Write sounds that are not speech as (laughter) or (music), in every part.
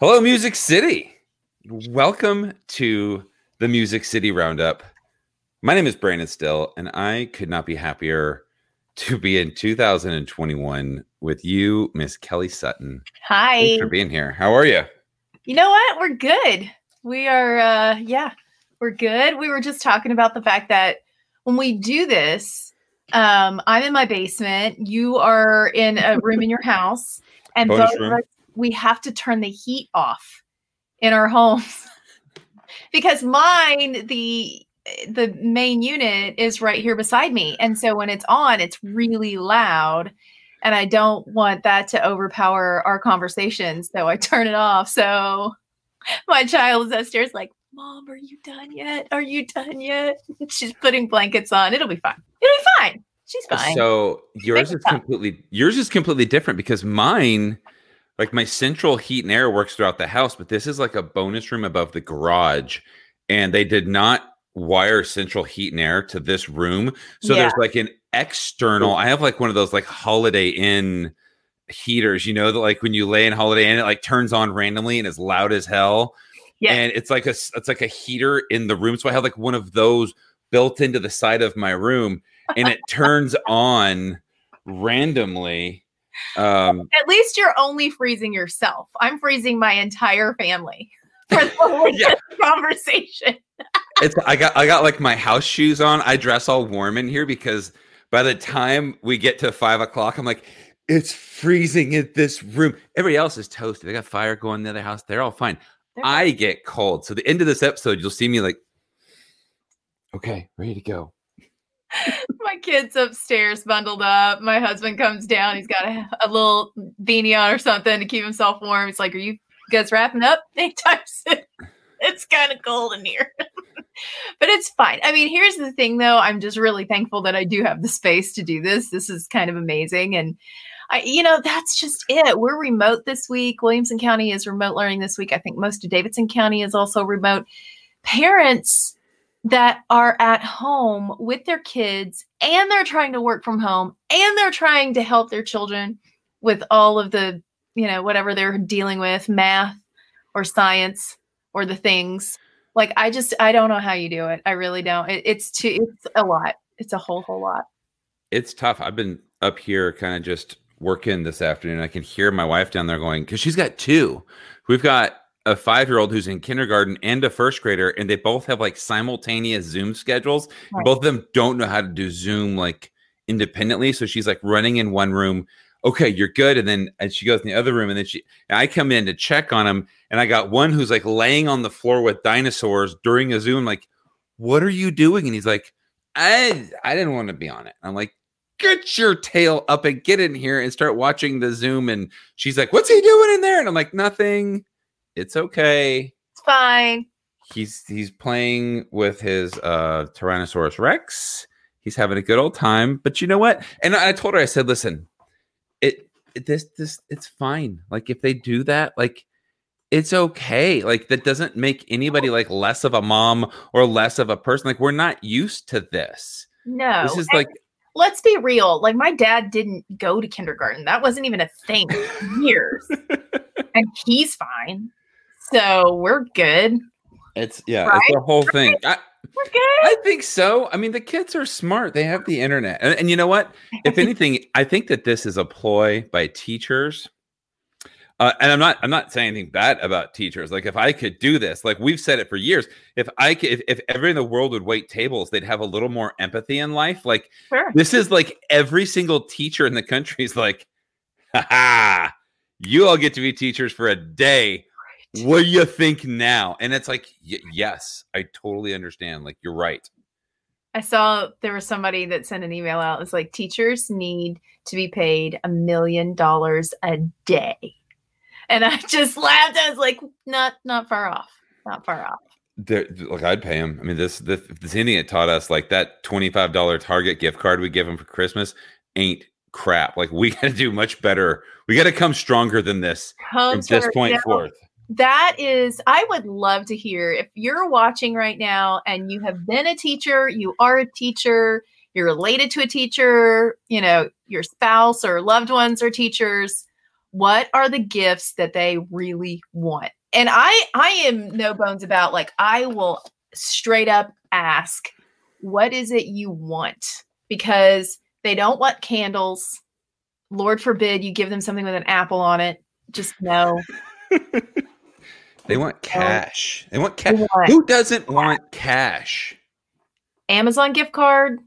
Hello, Music City. Welcome to the Music City Roundup. My name is Brandon Styll, and I could not be happier to be in 2021 with you, Miss Kelly Sutton. Hi. Thanks for being here. How are you? You know what? We're good. We are, uh, yeah, we're good. We were just talking about the fact that when we do this, um, I'm in my basement. You are in a room in your house, and Bonus both room. of us, we have to turn the heat off in our homes (laughs) because mine, the the main unit is right here beside me, and so when it's on, it's really loud. And I don't want that to overpower our conversation. So I turn it off. So (laughs) my child is upstairs, like, Mom, are you done yet? Are you done yet? (laughs) She's putting blankets on. It'll be fine. It'll be fine. She's fine. So yours is completely yours is completely different because mine, like my central heat and air works throughout the house, but this is like a bonus room above the garage, and they did not wire central heat and air to this room. So Yeah. there's like an external. I have like one of those like Holiday Inn heaters, you know, that like when you lay in Holiday Inn, it like turns on randomly and is loud as hell. Yeah. And it's like a it's like a heater in the room. So I have like one of those built into the side of my room, and it turns on randomly. Um, At least you're only freezing yourself. I'm freezing my entire family (laughs) for the whole (laughs) Yeah. (laughs) conversation. it's I got I got like my house shoes on. I dress all warm in here because by the time we get to five o'clock, I'm like, it's freezing in this room. Everybody else is toasted. They got fire going in the other house. They're all fine. I get cold. So the end of this episode, you'll see me like, okay, ready to go. (laughs) my kids upstairs bundled up. My husband comes down. He's got a, a little beanie on or something to keep himself warm. He's like, Are you guys wrapping up (laughs) anytime soon? It's kind of cold in here. (laughs) but it's fine. I mean, here's the thing though. I'm just really thankful that I do have the space to do this. This is kind of amazing. And I, you know, that's just it. We're remote this week. Williamson County is remote learning this week. I think most of Davidson County is also remote. Parents that are at home with their kids and they're trying to work from home and they're trying to help their children with all of the, you know, whatever they're dealing with, math or science or the things. Like I just I don't know how you do it. I really don't. It, it's too it's a lot. It's a whole whole lot. It's tough. I've been up here kind of just working this afternoon. I can hear my wife down there going, because she's got two. We've got a five year old who's in kindergarten and a first grader, and they both have like simultaneous Zoom schedules. Right. Both of them don't know how to do Zoom like independently. So she's like running in one room. Okay, you're good. And then and she goes in the other room, and then she and I come in to check on them, and I got one who's like laying on the floor with dinosaurs during a Zoom. Like, what are you doing? And he's like, I I didn't want to be on it. I'm like, get your tail up and get in here and start watching the Zoom. And she's like, What's he doing in there? And I'm like, Nothing. It's okay. It's fine. He's he's playing with his uh Tyrannosaurus Rex. He's having a good old time. But you know what? And I told her, I said, listen, it, it this this it's fine. Like if they do that, like it's okay. Like that doesn't make anybody like less of a mom or less of a person. Like we're not used to this. No. This is and like let's be real. Like my dad didn't go to kindergarten. That wasn't even a thing for years. (laughs) and he's fine. So we're good. It's yeah, Right? it's the whole thing. I, We're good. I think so. I mean, the kids are smart. They have the internet, and, and you know what? If (laughs) anything, I think that this is a ploy by teachers. Uh, and I'm not. I'm not saying anything bad about teachers. Like, if I could do this, like we've said it for years, if I could, if, if everyone in the world would wait tables, they'd have a little more empathy in life. Like, Sure. this is like every single teacher in the country is like, ha ha, you all get to be teachers for a day. What do you think now? And it's like, y- yes, I totally understand. Like, you're right. I saw there was somebody that sent an email out. It's like teachers need to be paid a million dollars a day. And I just laughed. I was like, not not far off. Not far off. There, like I'd pay him. I mean, this, this if there's anything taught us, like that twenty five dollar Target gift card we give him for Christmas, ain't crap. Like we (laughs) got to do much better. We got to come stronger than this from this point forth. That is, I would love to hear if you're watching right now and you have been a teacher, you are a teacher, you're related to a teacher, you know, your spouse or loved ones are teachers. what are the gifts that they really want? And I I am no bones about like I will straight up ask, what is it you want? Because they don't want candles. Lord forbid you give them something with an apple on it. Just no. (laughs) they want cash. They want cash. Who doesn't want cash? Amazon gift card,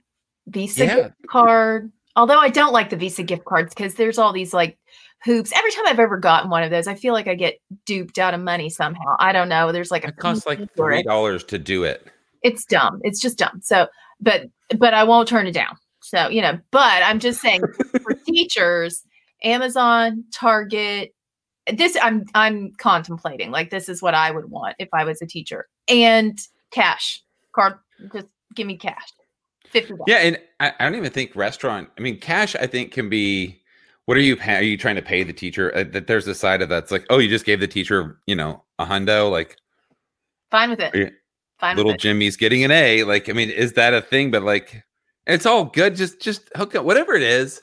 Visa yeah. gift card. Although I don't like the Visa gift cards because there's all these like hoops. Every time I've ever gotten one of those, I feel like I get duped out of money somehow. I don't know. There's like it costs like three dollars to do it. It's dumb. It's just dumb. So, but but I won't turn it down. So you know, but I'm just saying (laughs) for teachers, Amazon, Target. This I'm I'm contemplating. Like this is what I would want if I was a teacher. And cash card. Just give me cash. 50 Yeah, and I, I don't even think restaurant. I mean, cash. I think can be what are you are you trying to pay the teacher uh, that there's a side of that's like oh you just gave the teacher you know a hundo like fine with it fine little jimmy's getting an a like i mean is that a thing but like it's all good just just hook up whatever it is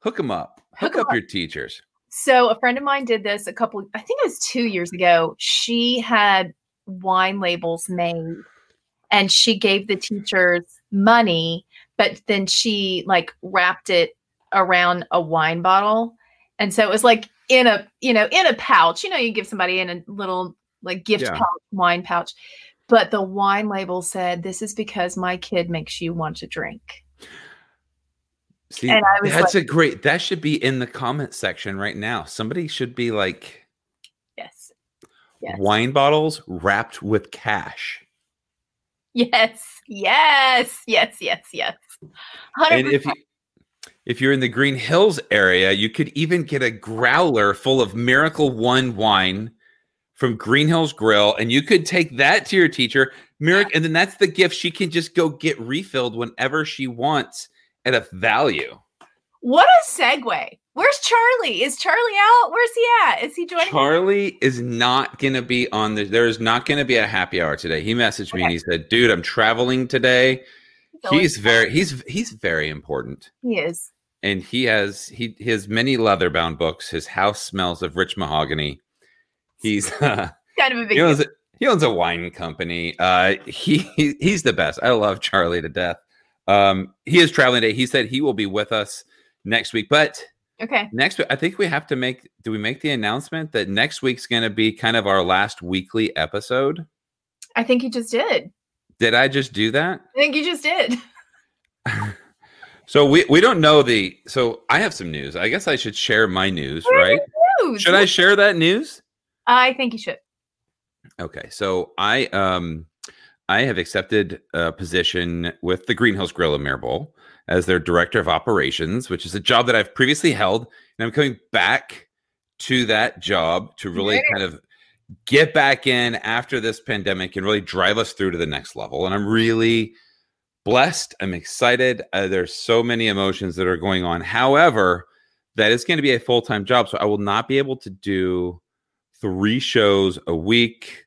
hook them up hook, hook up, up your teachers so a friend of mine did this a couple i think it was two years ago she had wine labels made and she gave the teachers money but then she like wrapped it around a wine bottle. And so it was like in a, you know, in a pouch. You know, you give somebody in a little like gift yeah. pouch, wine pouch. But the wine label said, This is because my kid makes you want to drink. See, that's like, a great that should be in the comment section right now. Somebody should be like Yes. yes. Wine bottles wrapped with cash. Yes. Yes. Yes. Yes. Yes. 100%. And if you if you're in the Green Hills area, you could even get a growler full of Miracle One wine from Green Hills Grill, and you could take that to your teacher, Miracle, and then that's the gift she can just go get refilled whenever she wants at a value. What a segue. Where's Charlie? Is Charlie out? Where's he at? Is he joining? Charlie is not going to be on the. There is not going to be a happy hour today. He messaged me okay. and he said, "Dude, I'm traveling today he's very he's he's very important. He is. And he has he his many leather bound books. His house smells of rich mahogany. He's (laughs) uh, kind of a big he owns, a, he owns a wine company. Uh, he he's the best. I love Charlie to death. Um, he is traveling today. He said he will be with us next week, but okay, next week I think we have to make. Do we make the announcement that next week's going to be kind of our last weekly episode? I think you just did. Did I just do that? I think you just did. (laughs) so we we don't know the. So I have some news. I guess I should share my news, right? News? Should I share that news? I think you should. Okay, so I um I have accepted a position with the Green Hills Grill and Mirabel as their director of operations, which is a job that I've previously held, and I'm coming back to that job to really kind of get back in after this pandemic and really drive us through to the next level. And I'm really blessed. I'm excited. Uh, there's so many emotions that are going on. However, that is going to be a full time job. So I will not be able to do three shows a week.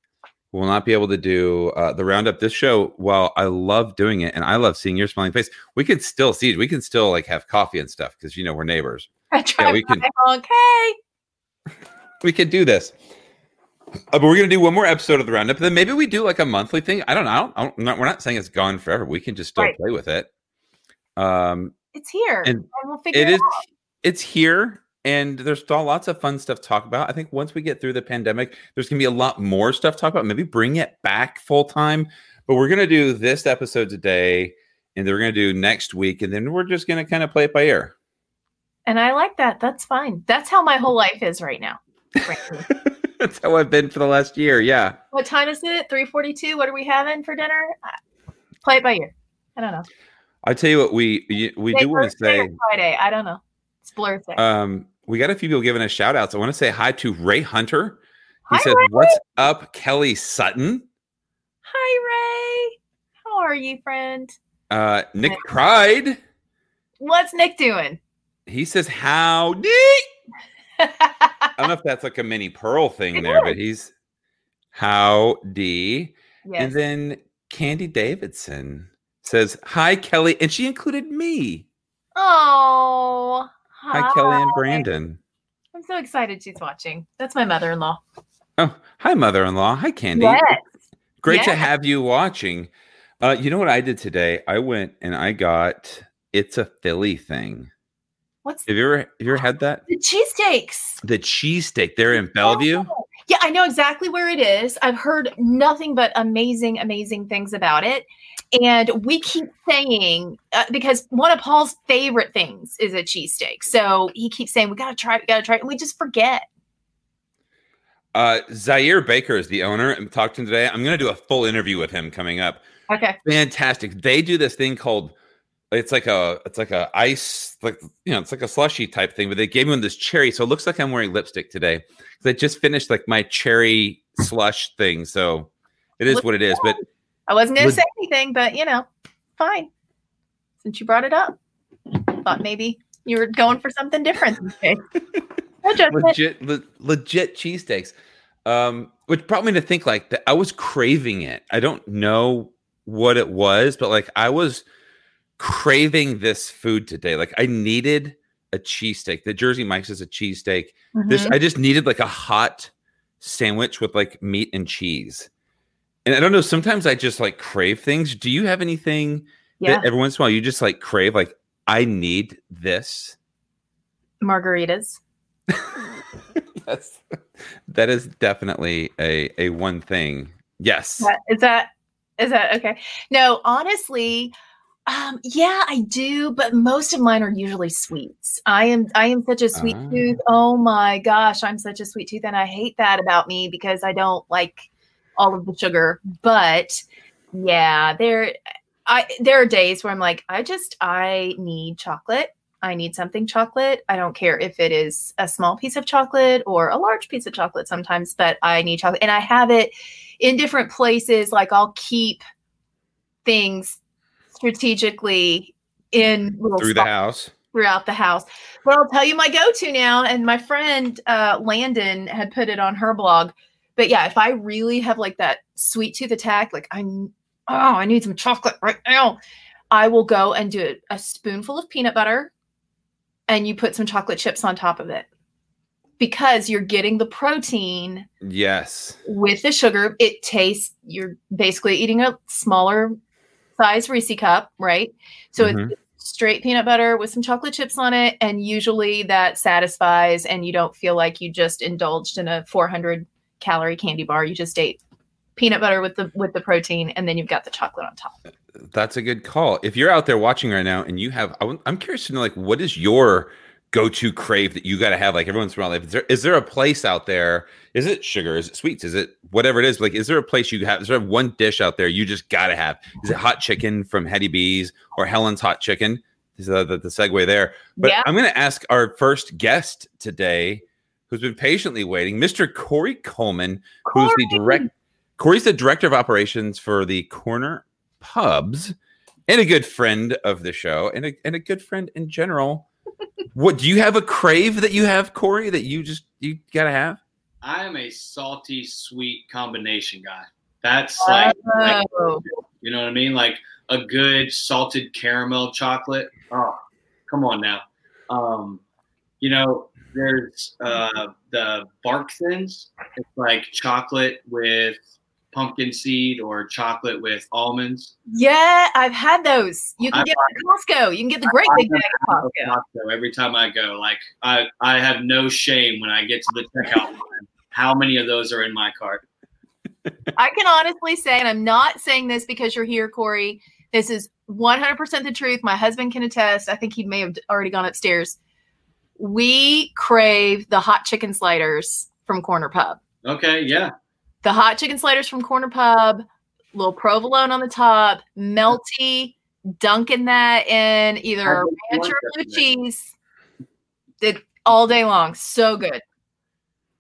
Will not be able to do uh, the roundup. This show, while I love doing it and I love seeing your smiling face, we can still see. We can still like have coffee and stuff because you know we're neighbors. I yeah, we can. Okay. we could do this. Uh, but we're gonna do one more episode of the roundup. Then maybe we do like a monthly thing. I don't know. I don't, not, we're not saying it's gone forever. We can just still right. play with it. Um, it's here, and, and we'll figure it, it is. Out. It's here, and there's still lots of fun stuff to talk about. I think once we get through the pandemic, there's gonna be a lot more stuff to talk about. Maybe bring it back full time. But we're gonna do this episode today, and then we're gonna do next week, and then we're just gonna kind of play it by ear. And I like that. That's fine. That's how my whole life is right now. (laughs) That's how I've been for the last year. Yeah. What time is it? 342. What are we having for dinner? Play it by ear. I don't know. I tell you what, we we do want to say Friday. I don't know. It's blurred. Um, we got a few people giving us shout outs. I want to say hi to Ray Hunter. He hi, said, Ray. What's up, Kelly Sutton? Hi, Ray. How are you, friend? Uh, Nick Pride. What's Nick doing? He says, Howdy. I don't know if (laughs) that's like a Minnie Pearl thing it there, is. but he's howdy. Yes. And then Candy Davidson says, Hi, Kelly. And she included me. Oh, hi, hi Kelly and Brandon. I'm so excited she's watching. That's my mother-in-law. Oh, hi, mother-in-law. Hi, Candy. Yes. Great to have you watching. Uh, you know what I did today? I went and I got it's a Philly thing. What's Have you ever have you ever had that? the cheesesteaks? The cheesesteak They're in Bellevue. Yeah, I know exactly where it is. I've heard nothing but amazing, amazing things about it. And we keep saying, uh, because one of Paul's favorite things is a cheesesteak. So he keeps saying, we got to try it, we got to try it. And we just forget. Uh, Zaire Baker is the owner. and talked to him today. I'm going to do a full interview with him coming up. Okay. Fantastic. They do this thing called it's like a it's like a ice like you know it's like a slushy type thing, but they gave me this cherry, so it looks like I'm wearing lipstick today. 'Cause I just finished like my cherry slush thing, so it is what it is. But I wasn't going to say anything, but you know, fine. Since you brought it up, thought maybe you were going for something different. (laughs) No legit le- legit cheesesteaks. Um, which brought me to think like that I was craving it. I don't know what it was, but like I was craving this food today. Like I needed a cheesesteak. The Jersey Mike's is a cheesesteak. This Mhm. I just needed like a hot sandwich with like meat and cheese. And I don't know, sometimes I just like crave things. Do you have anything yeah. that every once in a while you just like crave like I need this? Margaritas. (laughs) That's that is definitely a a one thing. Yes. That- Is that is that okay? No, honestly, um, yeah, I do, but most of mine are usually sweets. I am I am such a sweet Ah. tooth. Oh my gosh, I'm such a sweet tooth, and I hate that about me because I don't like all of the sugar. But yeah, there I there are days where I'm like, I just I need chocolate. I need something chocolate. I don't care if it is a small piece of chocolate or a large piece of chocolate sometimes, but I need chocolate. And I have it in different places. Like I'll keep things strategically in little Through the house. throughout the house. But I'll tell you my go-to now, and my friend uh, Landon had put it on her blog. But yeah, if I really have like that sweet tooth attack, like I'm, oh, I need some chocolate right now, I will go and do a, a spoonful of peanut butter, and you put some chocolate chips on top of it, because you're getting the protein Yes. with the sugar. It tastes. You're basically eating a smaller size Reese cup, right? So it's Mhm. straight peanut butter with some chocolate chips on it and usually that satisfies and you don't feel like you just indulged in a 400 calorie candy bar you just ate peanut butter with the with the protein and then you've got the chocolate on top That's a good call. If you're out there watching right now and you have, I'm curious to know, like, what is your go-to crave that you got to have? Like, every once in a while, like, is there is there a place out there? Is it sugar? Is it sweets? Is it whatever it is? Like, is there a place you have? Is there one dish out there you just got to have? Is it hot chicken from Hattie B's or Helen's Hot Chicken? Is the, the, the segue there? But Yeah. I'm going to ask our first guest today, who's been patiently waiting, Mr. Cory Coleman, who's the direct. Cory's the director of operations for the Corner Pubs, and a good friend of the show, and a and a good friend in general. (laughs) what do you have a crave that you have, Cory? That you just you gotta have? I am a salty sweet combination guy. That's like, like, Oh, you know what I mean? Like a good salted caramel chocolate. Oh, come on now. Um, you know, there's uh, the bark thins. It's like chocolate with pumpkin seed or chocolate with almonds. yeah i've had those you can I- get them at costco you can get the great big bag at costco Costco every time I go. Like I, I have no shame when I get to the checkout line. How many of those are in my cart? I can honestly say, and I'm not saying this because you're here, Corey. This is 100% the truth. My husband can attest. I think he may have already gone upstairs. We crave the hot chicken sliders from Corner Pub. Okay, yeah. The hot chicken sliders from Corner Pub, little provolone on the top, melty, dunking that in either a ranch or blue cheese. Did all day long. So good.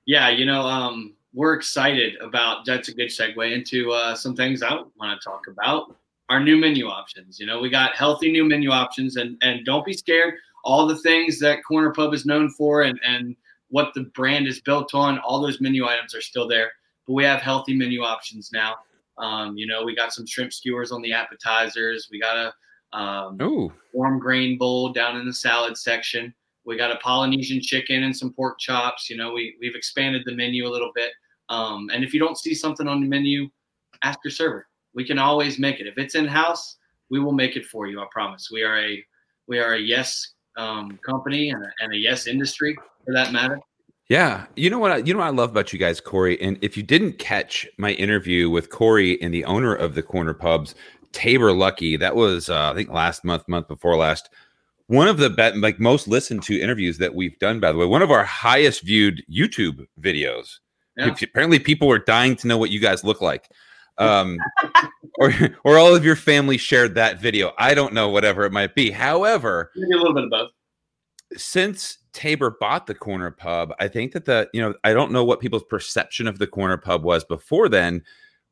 Yeah, you know, um, we're excited about that's a good segue into uh, some things I want to talk about. Our new menu options. You know, we got healthy new menu options, and and don't be scared. All the things that Corner Pub is known for, and and what the brand is built on, all those menu items are still there. But we have healthy menu options now. Um, you know, we got some shrimp skewers on the appetizers. We got a um, warm grain bowl down in the salad section. We got a Polynesian chicken and some pork chops. You know, we we've expanded the menu a little bit. Um, and if you don't see something on the menu, ask your server. We can always make it. If it's in house, we will make it for you. I promise. We are a we are a yes um, company and a, and a yes industry for that matter. Yeah, you know what? I, you know what I love about you guys, Cory. And if you didn't catch my interview with Cory and the owner of the Corner Pubs, Tabor Lucky, that was uh, I think last month, month before last. One of the be- like most listened to interviews that we've done. By the way, one of our highest viewed YouTube videos. Yeah. Apparently, people are dying to know what you guys look like. Um, (laughs) or (laughs) or all of your family shared that video. I don't know, whatever it might be. However, Maybe a little bit of both. since Tabor bought the corner pub, I think that the, you know, I don't know what people's perception of the corner pub was before then,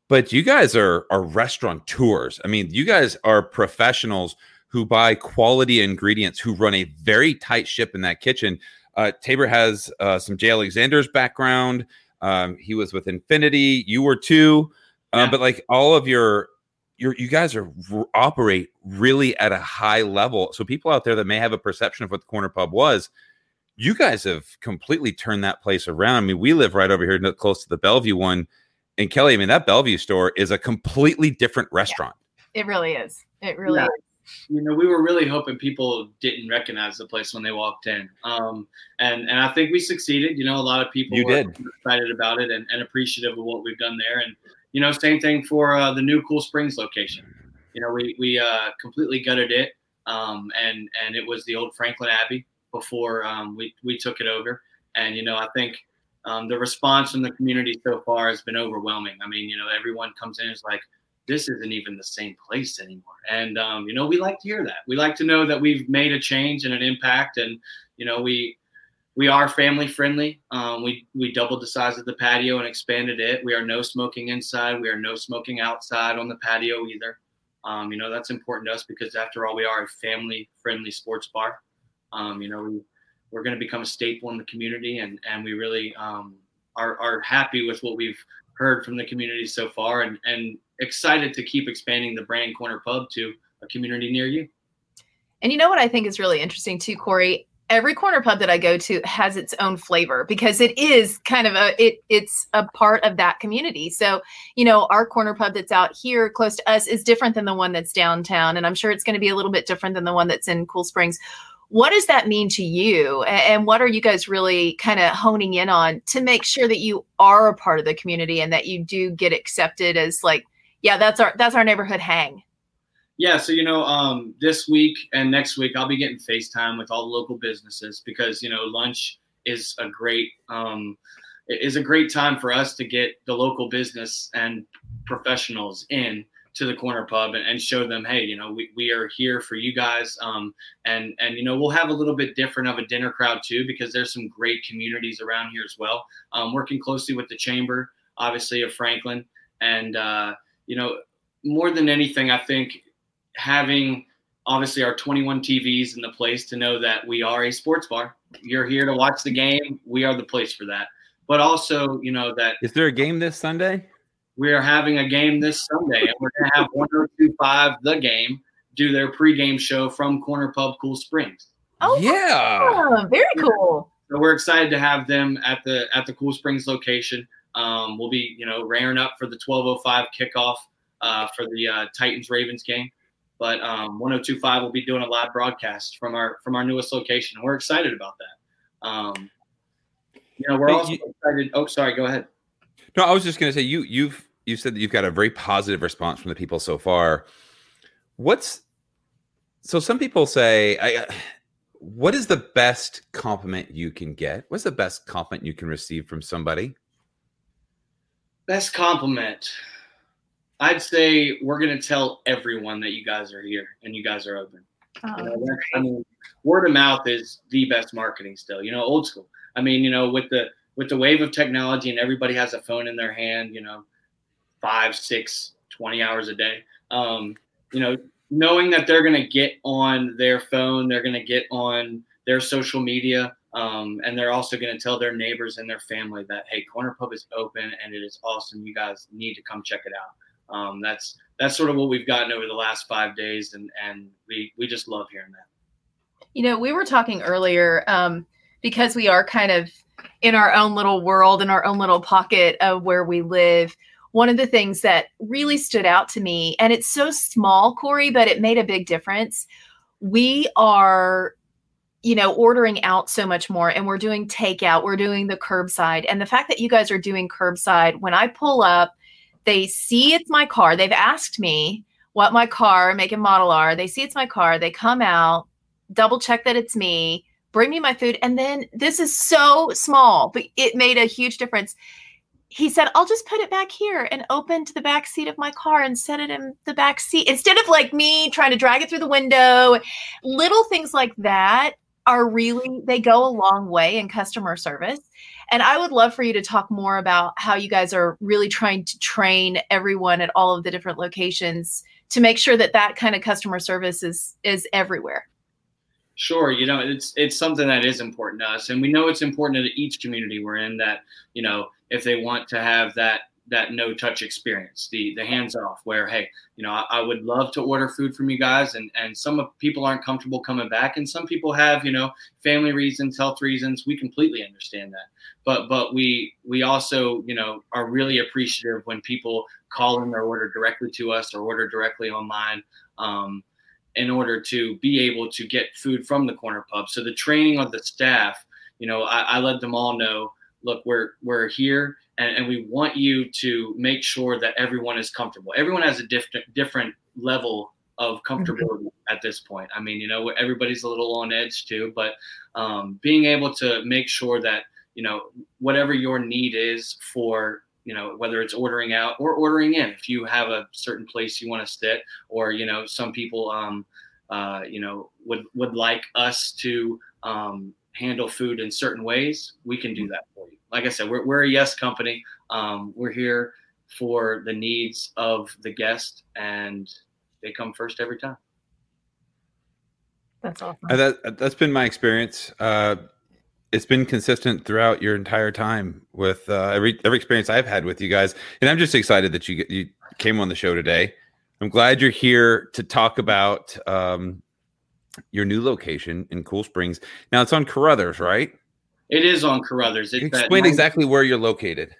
but you guys are are restaurateurs. I mean, you guys are professionals who buy quality ingredients, who run a very tight ship in that kitchen. Uh, Tabor has uh, some J. Alexander's background. Um, he was with Infinity. You were too, uh, Yeah. but like all of your you're, you guys are r- operate really at a high level. So people out there that may have a perception of what the corner pub was, you guys have completely turned that place around. I mean, we live right over here, close to the Bellevue one. And Kelly, I mean, that Bellevue store is a completely different restaurant. It really is. It really Yeah. is. you know, we were really hoping people didn't recognize the place when they walked in. Um, and, and I think we succeeded. You know, a lot of people You were did. excited about it and, and appreciative of what we've done there. And, you know, same thing for uh, the new Cool Springs location. You know, we, we uh, completely gutted it. Um, and, and it was the old Franklin Abbey before um, we, we took it over. And, you know, I think um, the response from the community so far has been overwhelming. I mean, you know, everyone comes in and is like, this isn't even the same place anymore. And um, you know, we like to hear that. We like to know that we've made a change and an impact, and you know, we we are family friendly. Um, we we doubled the size of the patio and expanded it. We are no smoking inside. We are no smoking outside on the patio either. Um, you know, that's important to us because after all, we are a family friendly sports bar. Um, you know, we we're going to become a staple in the community, and and we really um, are are happy with what we've heard from the community so far, and and excited to keep expanding the brand Corner Pub to a community near you. And you know what I think is really interesting too, Cory? Every corner pub that I go to has its own flavor because it is kind of a it it's a part of that community. So, you know, our corner pub that's out here close to us is different than the one that's downtown. And I'm sure it's going to be a little bit different than the one that's in Cool Springs. What does that mean to you? And what are you guys really kind of honing in on to make sure that you are a part of the community and that you do get accepted as like, yeah, that's our that's our neighborhood hang. Yeah, so you know, um, this week and next week I'll be getting FaceTime with all the local businesses because you know lunch is a great um, is a great time for us to get the local business and professionals in to the corner pub and, and show them, hey, you know, we, we are here for you guys. Um, and and you know, we'll have a little bit different of a dinner crowd too because there's some great communities around here as well. Um, working closely with the chamber, obviously of Franklin, and uh, you know, more than anything, I think having obviously our 21 TVs in the place to know that we are a sports bar. You're here to watch the game. We are the place for that. But also, you know, that Is there a game this Sunday? we are having a game this Sunday and we're going to have 1025 The Game do their pregame show from Corner Pub Cool Springs. Oh, yeah. yeah, very cool. So we're excited to have them at the at the Cool Springs location. Um, we'll be, you know, raring up for the 12:05 kickoff uh, for the uh, Titans Ravens game. But um, 1025 will be doing a live broadcast from our from our newest location. And we're excited about that. Um, you know, we're Hey, also you- excited. Oh, sorry, go ahead. No, I was just going to say you you've you said that you've got a very positive response from the people so far. What's so some people say I what is the best compliment you can get? What's the best compliment you can receive from somebody? Best compliment. I'd say we're gonna tell everyone that you guys are here and you guys are open. You know, I mean, word of mouth is the best marketing still. You know, old school. I mean, you know, with the with the wave of technology and everybody has a phone in their hand. You know, five, six, 20 hours a day. Um, you know, knowing that they're going to get on their phone, they're going to get on their social media, um, and they're also going to tell their neighbors and their family that hey, Corner Pub is open and it is awesome. You guys need to come check it out. Um, that's that's sort of what we've gotten over the last five days, and and we we just love hearing that. You know, we were talking earlier um, because we are kind of in our own little world, in our own little pocket of where we live. One of the things that really stood out to me, and it's so small, Cory, but it made a big difference. We are you know, ordering out so much more and we're doing takeout, we're doing the curbside. And the fact that you guys are doing curbside, when I pull up, they see it's my car. They've asked me what my car, make and model are. They see it's my car. They come out, double check that it's me, bring me my food. And then this is so small, but it made a huge difference. He said, I'll just put it back here and open to the back seat of my car and set it in the back seat instead of like me trying to drag it through the window. Little things like that are really they go a long way in customer service and i would love for you to talk more about how you guys are really trying to train everyone at all of the different locations to make sure that that kind of customer service is is everywhere. Sure you know it's it's something that is important to us and we know it's important to each community we're in that you know if they want to have that that no touch experience, the the hands off, where hey, you know, I, I, would love to order food from you guys, and and some people aren't comfortable coming back, and some people have you know family reasons, health reasons. We completely understand that, but but we we also you know are really appreciative when people call in their order directly to us or order directly online. Um, in order to be able to get food from the corner pub. So the training of the staff, you know, I, I let them all know, look, we're we're here and, and we want you to make sure that everyone is comfortable. Everyone has a different different level of comfortability mm-hmm. at this point. I mean, you know, everybody's a little on edge too, but um, being able to make sure that you know whatever your need is for you know whether it's ordering out or ordering in if you have a certain place you want to sit or you know some people um uh you know would would like us to um handle food in certain ways we can do that for you like I said, we're, we're a yes company. Um, we're here for the needs of the guest, and they come first every time. That's awesome. Uh, that, that's been my experience. Uh, it's been consistent throughout your entire time with uh, every every experience I've had with you guys, and I'm just excited that you you came on the show today. I'm glad you're here to talk about um, your new location in Cool Springs. Now it's on Carothers, right? It is on Carothers. It's Explain exactly where you're located.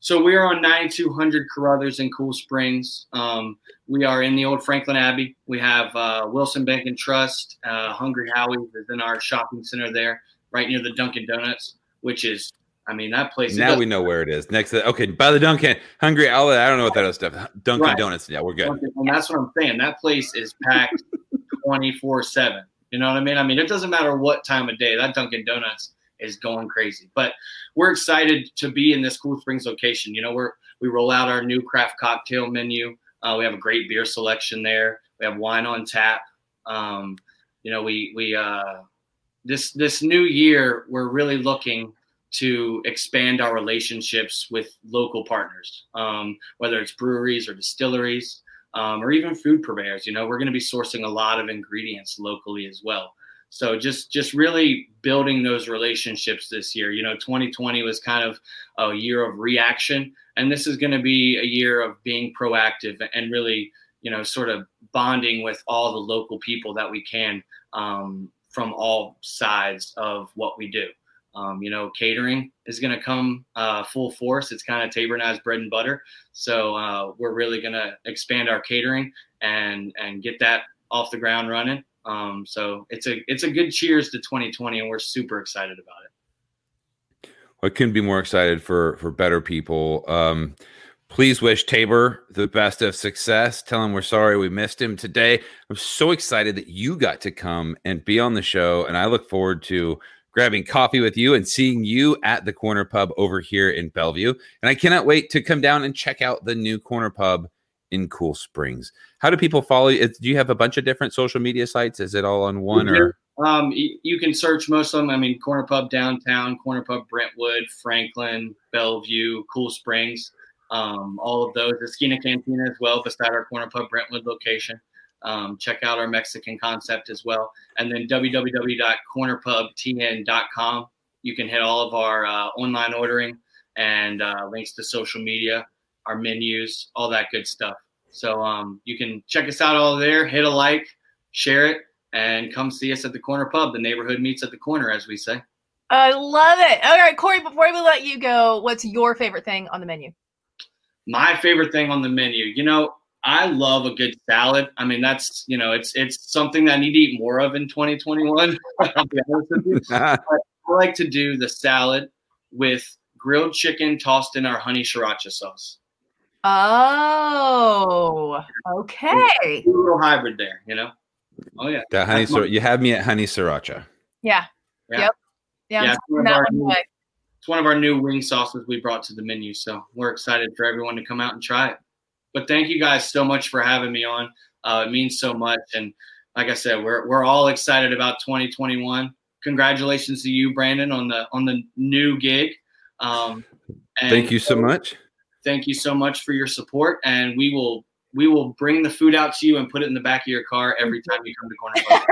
So we're on 9200 Carothers in Cool Springs. Um, we are in the old Franklin Abbey. We have uh, Wilson Bank and Trust. Uh, Hungry Howie is in our shopping center there, right near the Dunkin' Donuts, which is, I mean, that place. Now we know where it is. Next, to, okay, by the Dunkin' Hungry Outlet. I don't know what that other stuff. Dunkin' right. Donuts. Yeah, we're good. And that's what I'm saying. That place is packed (laughs) 24 seven. You know what I mean? I mean, it doesn't matter what time of day. That Dunkin' Donuts is going crazy. But we're excited to be in this Cool Springs location. You know, we're we roll out our new craft cocktail menu. Uh, we have a great beer selection there. We have wine on tap. Um, you know, we we uh, this this new year we're really looking to expand our relationships with local partners, um, whether it's breweries or distilleries. Um, or even food purveyors. You know, we're going to be sourcing a lot of ingredients locally as well. So just just really building those relationships this year. You know, 2020 was kind of a year of reaction, and this is going to be a year of being proactive and really, you know, sort of bonding with all the local people that we can um, from all sides of what we do. Um, you know, catering is going to come uh, full force. It's kind of Tabor Knives bread and butter. So uh, we're really going to expand our catering and and get that off the ground running. Um, so it's a it's a good cheers to 2020, and we're super excited about it. I couldn't be more excited for for better people. Um, please wish Tabor the best of success. Tell him we're sorry we missed him today. I'm so excited that you got to come and be on the show, and I look forward to grabbing coffee with you and seeing you at the corner pub over here in Bellevue. And I cannot wait to come down and check out the new corner pub in Cool Springs. How do people follow you? Do you have a bunch of different social media sites? Is it all on one or? Um, you can search most of them. I mean, Corner Pub Downtown, Corner Pub Brentwood, Franklin, Bellevue, Cool Springs, um, all of those. Esquina Cantina as well, beside our Corner Pub Brentwood location. Um, check out our Mexican concept as well. And then www.cornerpubtn.com. You can hit all of our uh, online ordering and uh, links to social media our menus, all that good stuff. So um, you can check us out all there, hit a like, share it, and come see us at the corner pub. The neighborhood meets at the corner, as we say. I love it. All right, Corey, before we let you go, what's your favorite thing on the menu? My favorite thing on the menu, you know, I love a good salad. I mean, that's you know, it's it's something that I need to eat more of in 2021. I'll (laughs) be honest with you. (laughs) Uh-huh. I like to do the salad with grilled chicken tossed in our honey sriracha sauce. Oh, okay. A little hybrid there, you know. Oh yeah, The honey That's. You have me at honey sriracha. Yeah. Yeah. Yep. Yeah. Yeah, I'm it's one of that our one new- It's one of our new wing sauces we brought to the menu, so we're excited for everyone to come out and try it. But thank you guys so much for having me on. Uh, it means so much, and like I said, we're we're all excited about 2021. Congratulations to you, Brandon, on the on the new gig. Um, and Thank you so much. Thank you so much for your support, and we will we will bring the food out to you and put it in the back of your car every time you come to Corner Pub.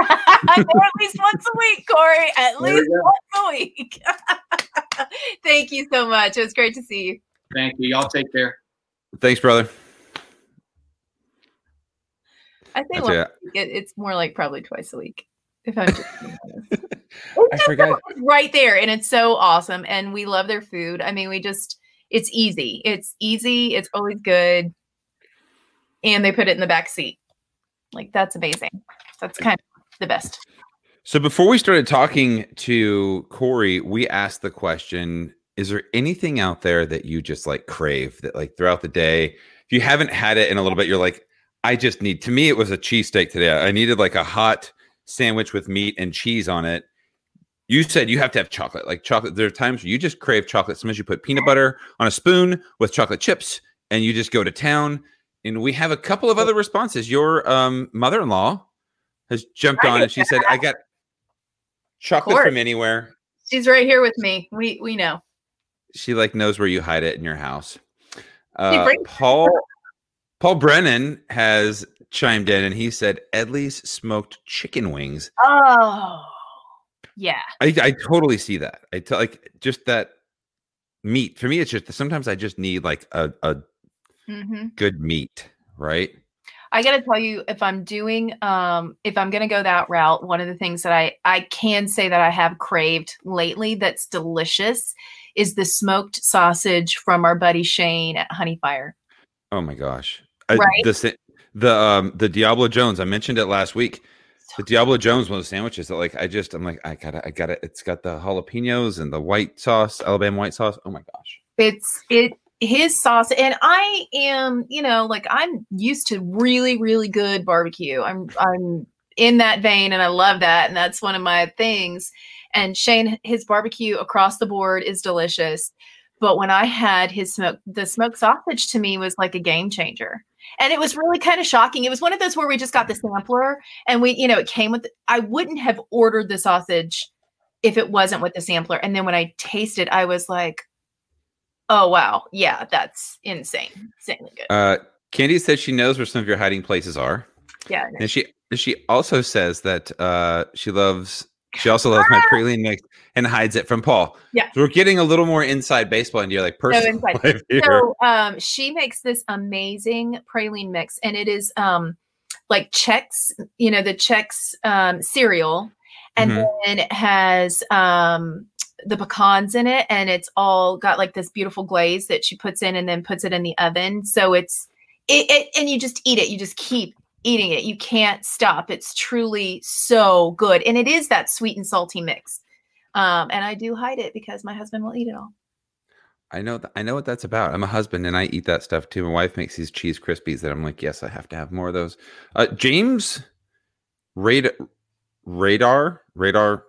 (laughs) At least once a week, Cory. At There least once a week. (laughs) Thank you so much. It was great to see you. Thank you. Y'all take care. Thanks, brother. I think once it. a week, it, it's more like probably twice a week. If I'm just. (laughs) I forgot. right there, and it's so awesome. And we love their food. I mean, we just it's easy. It's easy. It's always good, and they put it in the back seat. Like that's amazing. That's kind of the best. So before we started talking to Cory, we asked the question: Is there anything out there that you just like crave that like throughout the day? If you haven't had it in a little bit, you're like, I just need. To me, it was a cheesesteak today. I needed like a hot sandwich with meat and cheese on it. You said you have to have chocolate, like chocolate. There are times you just crave chocolate. Sometimes you put peanut butter on a spoon with chocolate chips, and you just go to town. And we have a couple of other responses. Your um, mother-in-law has jumped on, and she said, "I got chocolate from anywhere." She's right here with me. We we know. She like knows where you hide it in your house. Uh, Paul Paul Brennan has chimed in, and he said, "Edley's smoked chicken wings." Oh, yeah. I, I totally see that. I tell like just that meat for me. It's just sometimes I just need like a, a hmm good meat, right? I got to tell you, if I'm doing, um, if I'm going to go that route, one of the things that I I can say that I have craved lately that's delicious is the smoked sausage from our buddy Shane at Honey Fire. Oh my gosh! I, Right? The the um the Diablo Jones. I mentioned it last week. The Diablo Jones one of the sandwiches that like I just I'm like I gotta I gotta it's got the jalapenos and the white sauce Alabama white sauce. Oh my gosh! It's it his sauce, and I am, you know, like I'm used to really really good barbecue. I'm I'm in that vein, and I love that, and that's one of my things. And Shane, his barbecue across the board is delicious. But when I had his smoke, the smoked sausage to me was like a game changer. And it was really kind of shocking. It was one of those where we just got the sampler and we, you know, it came with, I wouldn't have ordered the sausage if it wasn't with the sampler. And then when I tasted, I was like, oh, wow. Yeah, that's insane. Insanely good. Uh, Candy says she knows where some of your hiding places are, Yeah. and she she also says that uh she loves she also loves my praline mix and hides it from Paul. Yeah. so we're getting a little more inside baseball into your like personal inside. (laughs) life here. So um, she makes this amazing praline mix, and it is um, like Chex, you know, the Chex um, cereal, and Mhm. then it has um, the pecans in it, and it's all got like this beautiful glaze that she puts in, and then puts it in the oven. So it's it, it and you just eat it. You just keep eating it. You can't stop. It's truly so good, and it is that sweet and salty mix. Um, and I do hide it because my husband will eat it all. I know th- I know what that's about. I'm a husband and I eat that stuff too. My wife makes these cheese krispies that I'm like, yes, I have to have more of those. Uh, James Radar Radar Radar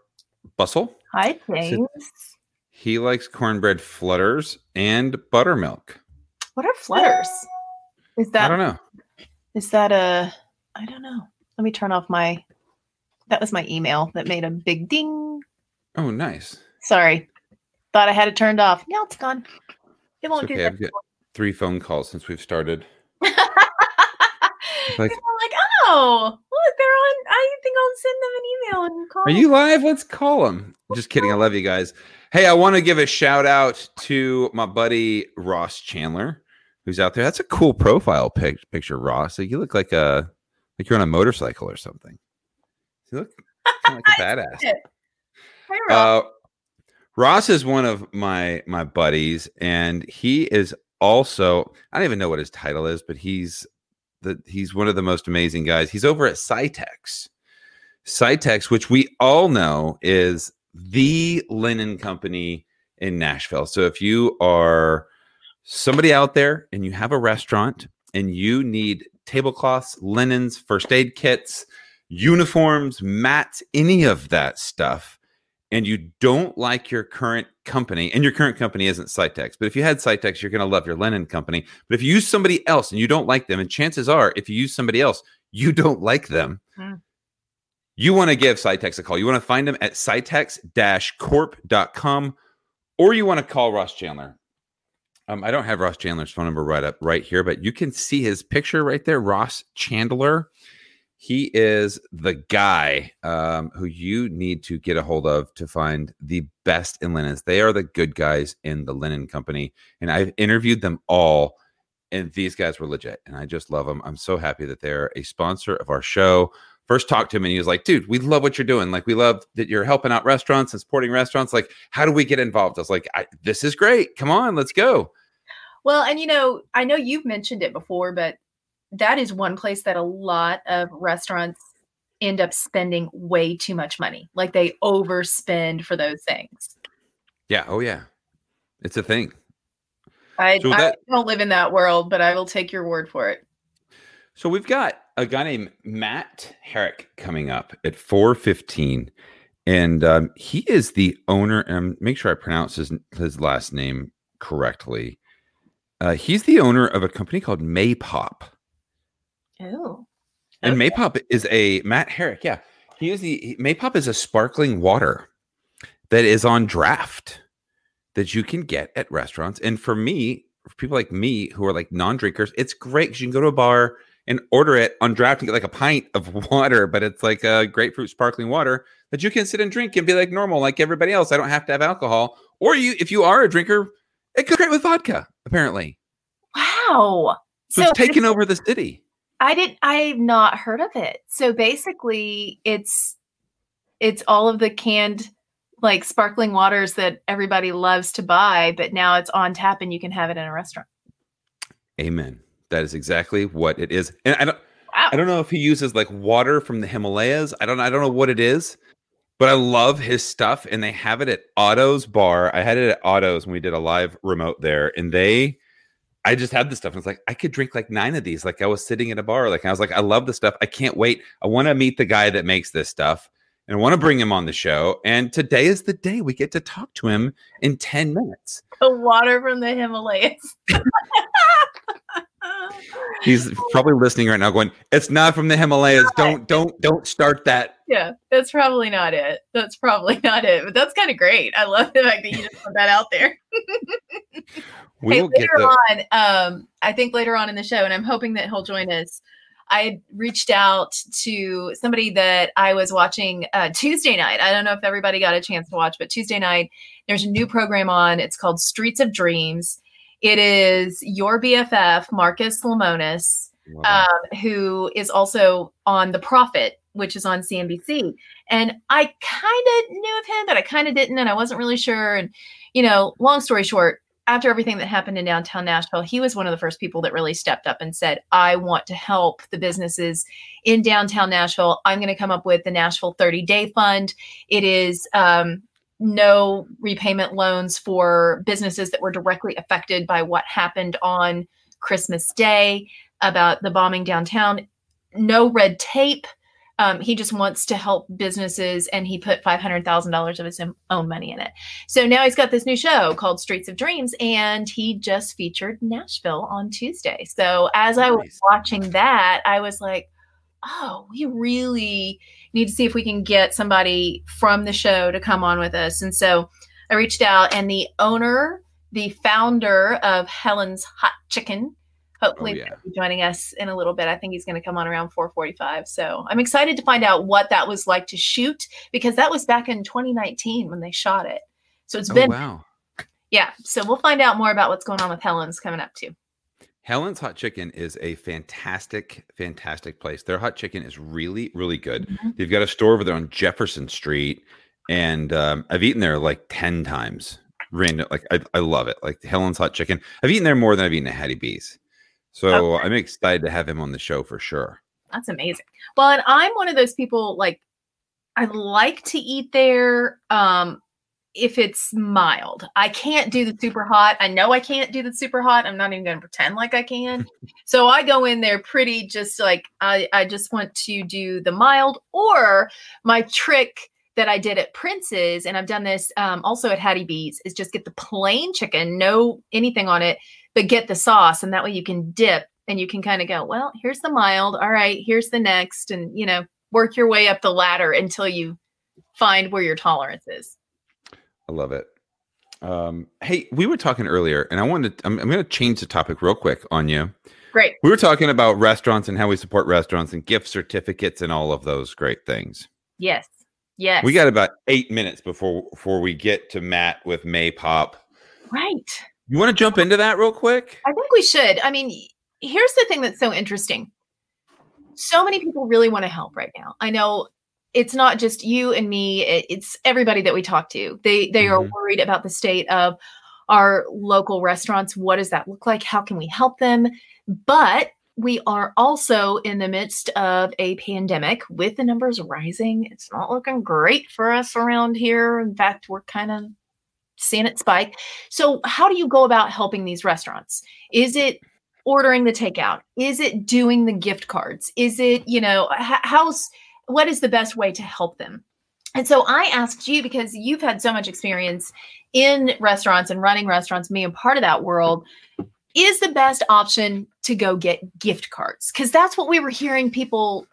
Bustle. Hi, James. He likes cornbread flutters and buttermilk. What are flutters? Is that I don't know. is that a I don't know. Let me turn off my that was my email that made a big ding. Oh, nice. Sorry. Thought I had it turned off. Now it's gone. It won't okay. do I've got three phone calls since we've started. (laughs) Like- People like, oh, look, they're on. I think I'll send them an email and call. Are you live? Let's call them. Just kidding. I love you guys. Hey, I want to give a shout out to my buddy Ross Chandler, who's out there. That's a cool profile pic- picture, Ross. Like, you look like a like you're on a motorcycle or something. You look like a (laughs) badass. Hey, Rob. Uh, Ross is one of my my buddies, and he is also I don't even know what his title is, but he's the he's one of the most amazing guys. He's over at Cytex. Cytex, which we all know is the linen company in Nashville. So if you are somebody out there and you have a restaurant and you need tablecloths, linens, first aid kits, uniforms, mats, any of that stuff, and you don't like your current company, and your current company isn't Cytex, but if you had Cytex, you're going to love your linen company. But if you use somebody else and you don't like them, and chances are, if you use somebody else, you don't like them. Hmm. You want to give Cytex a call. You want to find them at cytex-corp.com or you want to call Ross Chandler. Um, I don't have Ross Chandler's phone number right up right here, but you can see his picture right there, Ross Chandler. He is the guy um, who you need to get a hold of to find the best in linens. They are the good guys in the linen company, and I've interviewed them all, and these guys were legit, and I just love them. I'm so happy that they're a sponsor of our show. First talked to him, and he was like, "Dude, we love what you're doing. Like, we love that you're helping out restaurants and supporting restaurants. Like, how do we get involved?" I was like, "This is great. Come on, let's go." Well, and you know, I know you've mentioned it before, but that is one place that a lot of restaurants end up spending way too much money. Like they overspend for those things. Yeah. Oh yeah. It's a thing. I, So I don't live in that world, but I will take your word for it. So we've got a guy named Matt Herrick coming up at 4:15, and um, he is the owner. And make sure I pronounce his his last name correctly. Uh, he's the owner of a company called Maypop, Oh. and Okay. Maypop is a Matt Herrick. Yeah, he is the he- Maypop is a sparkling water that is on draft that you can get at restaurants. And for me, for people like me who are like non-drinkers, it's great because you can go to a bar and order it on draft and get like a pint of (laughs) water, but it's like a grapefruit sparkling water that you can sit and drink and be like normal, like everybody else. I don't have to have alcohol. Or you, if you are a drinker, it goes great with vodka. Apparently, Wow. so, it's taking over the city. I didn't I've not heard of it. So basically it's it's all of the canned like sparkling waters that everybody loves to buy, but now it's on tap and you can have it in a restaurant. Amen. That is exactly what it is. And I don't, Wow. I don't know if he uses like water from the Himalayas. I don't I don't know what it is, but I love his stuff and they have it at Otto's bar. I had it at Otto's when we did a live remote there and they I just had this stuff and it's like I could drink like 9 of these like I was sitting at a bar like I was like I love this stuff. I can't wait. I want to meet the guy that makes this stuff and I want to bring him on the show and today is the day we get to talk to him in 10 minutes. The water from the Himalayas. (laughs) He's probably listening right now going, "It's not from the Himalayas. Don't don't don't start that." yeah, that's probably not it. That's probably (laughs) not it. But that's kind of great. I love the fact that you just put that out there. (laughs) We hey, will get later the on, um, I think later on in the show, and I'm hoping that he'll join us. I reached out to somebody that I was watching uh, Tuesday night. I don't know if everybody got a chance to watch, but Tuesday night there's a new program on. It's called Streets of Dreams. It is your BFF Marcus Lemonis Wow. um, who is also on The Profit, which is on CNBC. And I kind of knew of him, but I kind of didn't, and I wasn't really sure. And, you know, long story short, after everything that happened in downtown Nashville, he was one of the first people that really stepped up and said, I want to help the businesses in downtown Nashville. I'm going to come up with the Nashville 30 Day Fund. It is um, no repayment loans for businesses that were directly affected by what happened on Christmas Day about the bombing downtown. No red tape. Um, he just wants to help businesses, and he put five hundred thousand dollars of his own- own money in it. So now he's got this new show called Streets of Dreams, and he just featured Nashville on Tuesday. So as I was watching that, I was like, "Oh, we really need to see if we can get somebody from the show to come on with us." And so I reached out, and the owner, the founder of Helen's Hot Chicken, hopefully Oh, yeah. be joining us in a little bit. I think he's going to come on around 4:45. So I'm excited to find out what that was like to shoot because that was back in 2019 when they shot it. So it's Oh been wow. yeah. So we'll find out more about what's going on with Helen's coming up too. Helen's Hot Chicken is a fantastic, fantastic place. Their hot chicken is really, really good. Mhm. They've got a store over there on Jefferson Street, and um, I've eaten there like ten times. Random, like I, I love it. Like Helen's Hot Chicken. I've eaten there more than I've eaten at Hattie B's. So Okay. I'm excited to have him on the show for sure. That's amazing. Well, and I'm one of those people like I like to eat there um if it's mild. I can't do the super hot. I know I can't do the super hot. I'm not even going to pretend like I can. (laughs) so I go in there pretty just like I I just want to do the mild or my trick that I did at Prince's and I've done this um, also at Hattie B's is just get the plain chicken, no anything on it, but get the sauce and that way you can dip and you can kind of go, well, here's the mild. All right, here's the next. And, you know, work your way up the ladder until you find where your tolerance is. I love it. Um, hey, we were talking earlier, and I wanted to, I'm, I'm going to change the topic real quick on you. Great. We were talking about restaurants and how we support restaurants and gift certificates and all of those great things. Yes. Yes. We got about eight minutes before before we get to Matt with Maypop. right. You want to jump into that real quick? I think we should. I mean, here's the thing that's so interesting. So many people really want to help right now. I know it's not just you and me, it- it's everybody that we talk to. They they are Mhm. worried about the state of our local restaurants. What does that look like? How can we help them? But we are also in the midst of a pandemic with the numbers rising. It's not looking great for us around here. In fact, we're kind of seeing it spike. So, how do you go about helping these restaurants? Is it ordering the takeout? Is it doing the gift cards? Is it, you know, how's what is the best way to help them? And so I asked you because you've had so much experience in restaurants and running restaurants, being part of that world. Is the best option to go get gift cards? Because that's what we were hearing people